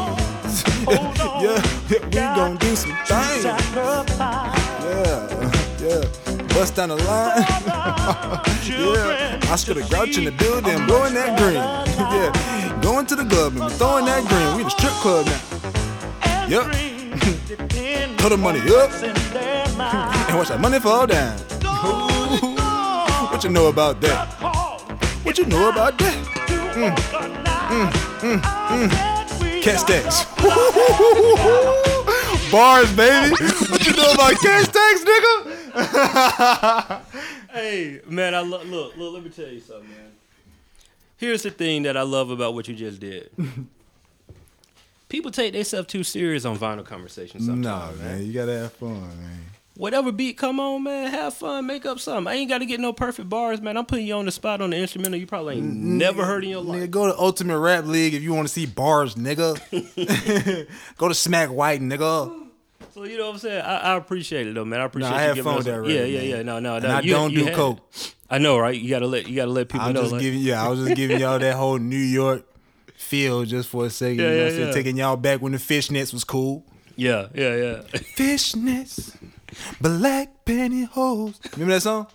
yeah, yeah, we gonna do some things. Yeah, yeah. Bust down the line. yeah. Oscar the Grouch in the building, blowing that green. yeah. Going to the club and throwing that green. We in the strip club now. Yep. Throw the money up and watch that money fall down. Ooh. What you know about that? What you know about that? Mm, mm, mm, mm. Cat stacks. Bars, baby. What you know about cat stacks, nigga? Hey, man, I lo- look, look. Let me tell you something, man. Here's the thing that I love about what you just did. People take themselves too serious on vinyl conversations. Sometimes, Nah, man, you gotta have fun, man. Whatever beat come on, man, have fun, make up something. I ain't got to get no perfect bars, man. I'm putting you on the spot on the instrumental you probably ain't mm-hmm. never heard in your Nigga, life. go to Ultimate Rap League if you want to see bars, nigga. go to Smack White, nigga. So you know what I'm saying? I, I appreciate it though, man. I appreciate I you have giving fun with that Yeah, yeah, yeah. No, no, no. I you- don't you do had- coke. I know, right? You gotta let you gotta let people I was know. just like- giving, yeah, I was just giving y'all that whole New York feel just for a second. Yeah, you know yeah, what I'm saying? yeah. Taking y'all back when the fishnets was cool. yeah, yeah, yeah. Fishnets, black pantyhose. Remember that song?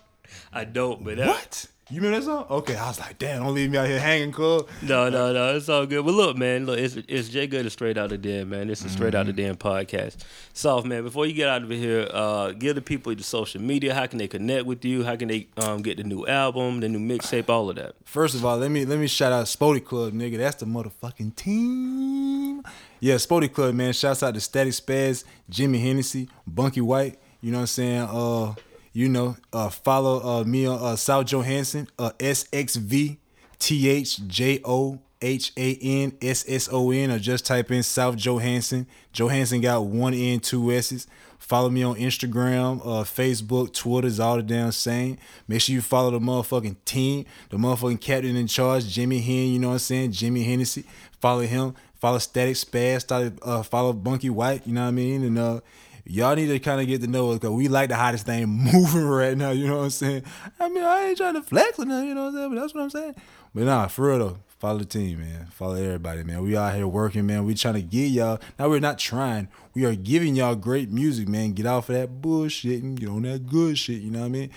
I don't, but that, What? You remember that song? Okay, I was like, damn, don't leave me out here hanging, cuz. No, no, no. It's all good. But look, man, look, it's it's Jay Good is straight out of den, man. This is straight out of den podcast. South man, before you get out of here, uh, give the people the social media. How can they connect with you? How can they um, get the new album, the new mixtape, all of that? First of all, let me let me shout out Spody Club, nigga. That's the motherfucking team. Yeah, Spody Club, man. Shouts out to Static Spaz, Jimmy Hennessy, Bunky White. You know what I'm saying? Uh, you know, uh, follow uh me on uh, South Johansson, uh, S X V T H J O H A N S S O N, or just type in South Johansson. Johansson got one N, two S's. Follow me on Instagram, uh, Facebook, Twitter is all the damn same. Make sure you follow the motherfucking team, the motherfucking captain in charge, Jimmy Hen, you know what I'm saying? Jimmy Hennessy. Follow him. Follow Static Spaz. Started, uh, follow Bunky White, you know what I mean? And uh, y'all need to kind of get to know us because we like the hottest thing moving right now, you know what I'm saying? I mean, I ain't trying to flex or nothing, you know what I'm saying? But that's what I'm saying. But nah, for real though, follow the team, man. Follow everybody, man. We out here working, man. We trying to get y'all. Now we're not trying. We are giving y'all great music, man. Get off of that bullshit and get on that good shit. You know what I mean?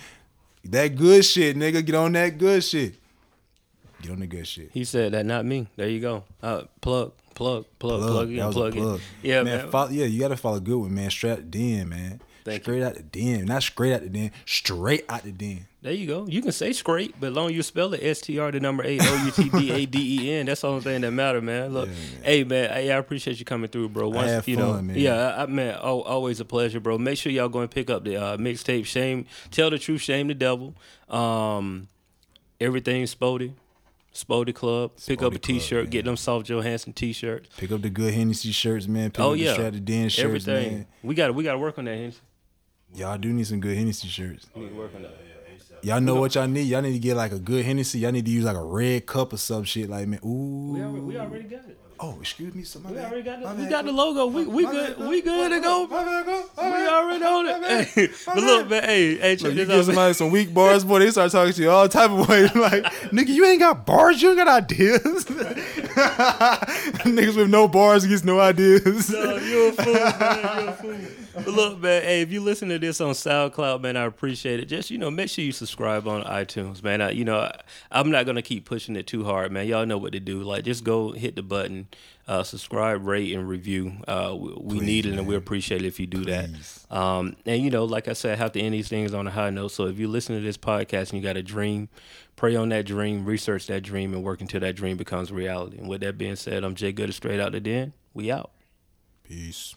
That good shit, nigga. Get on that good shit. Get on the good shit. He said that, not me. There you go. Uh, plug, plug, plug, plug, that in, plug in. plug. Yeah, man. man. Follow, yeah, you gotta follow good one, man. Straight out the den, man. Thank straight out the den, not straight out the den. Straight out the den. There you go. You can say straight, but long you spell it S T R the number eight O U T B A D E N. That's the only thing that matter, man. Look, hey man, hey, I appreciate you coming through, bro. Once had you know, fun, man. yeah, I, I man, al- always a pleasure, bro. Make sure y'all go and pick up the uh, mixtape. Shame, tell the truth, shame the devil. Um, everything Spody, Spody Club. Pick up a Club, T-shirt. Get them South Johansson T-shirts. Pick up the good Hennessy shirts, man. Pick Oh up yeah, the straight out den shirts, everything. man. We got we got to work on that. Hennessy. Y'all do need some good Hennessy shirts. We need to work on that. Y'all know what y'all need. Y'all need to get like a good Hennessy. Y'all need to use like a red cup or some shit. Like man, ooh. We already, we already got it. Oh, excuse me, somebody. We already got the, we got the logo. We we good. We good to go. We already on it. Hey, but look, man. Hey, hey, check Look, you this give out. man. somebody some weak bars, boy, they start talking to you all type of ways. Like, nigga, you ain't got bars, you ain't got ideas. Niggas with no bars gets no ideas. No, you're a fool, man. You're a fool. But look, man. Hey, if you listen to this on SoundCloud, man, I appreciate it. Just you know, make sure you subscribe on iTunes, man. I, you know, I, I'm not gonna keep pushing it too hard, man. Y'all know what to do. Like, just go hit the button, uh, subscribe, rate, and review. Uh, we, we need it, and we appreciate it if you do that. Um, and you know, like I said, I have to end these things on a high note. So if you listen to this podcast and you got a dream, pray on that dream, research that dream, and work until that dream becomes reality. And with that being said, I'm Jay Good, straight out the den. We out. Peace.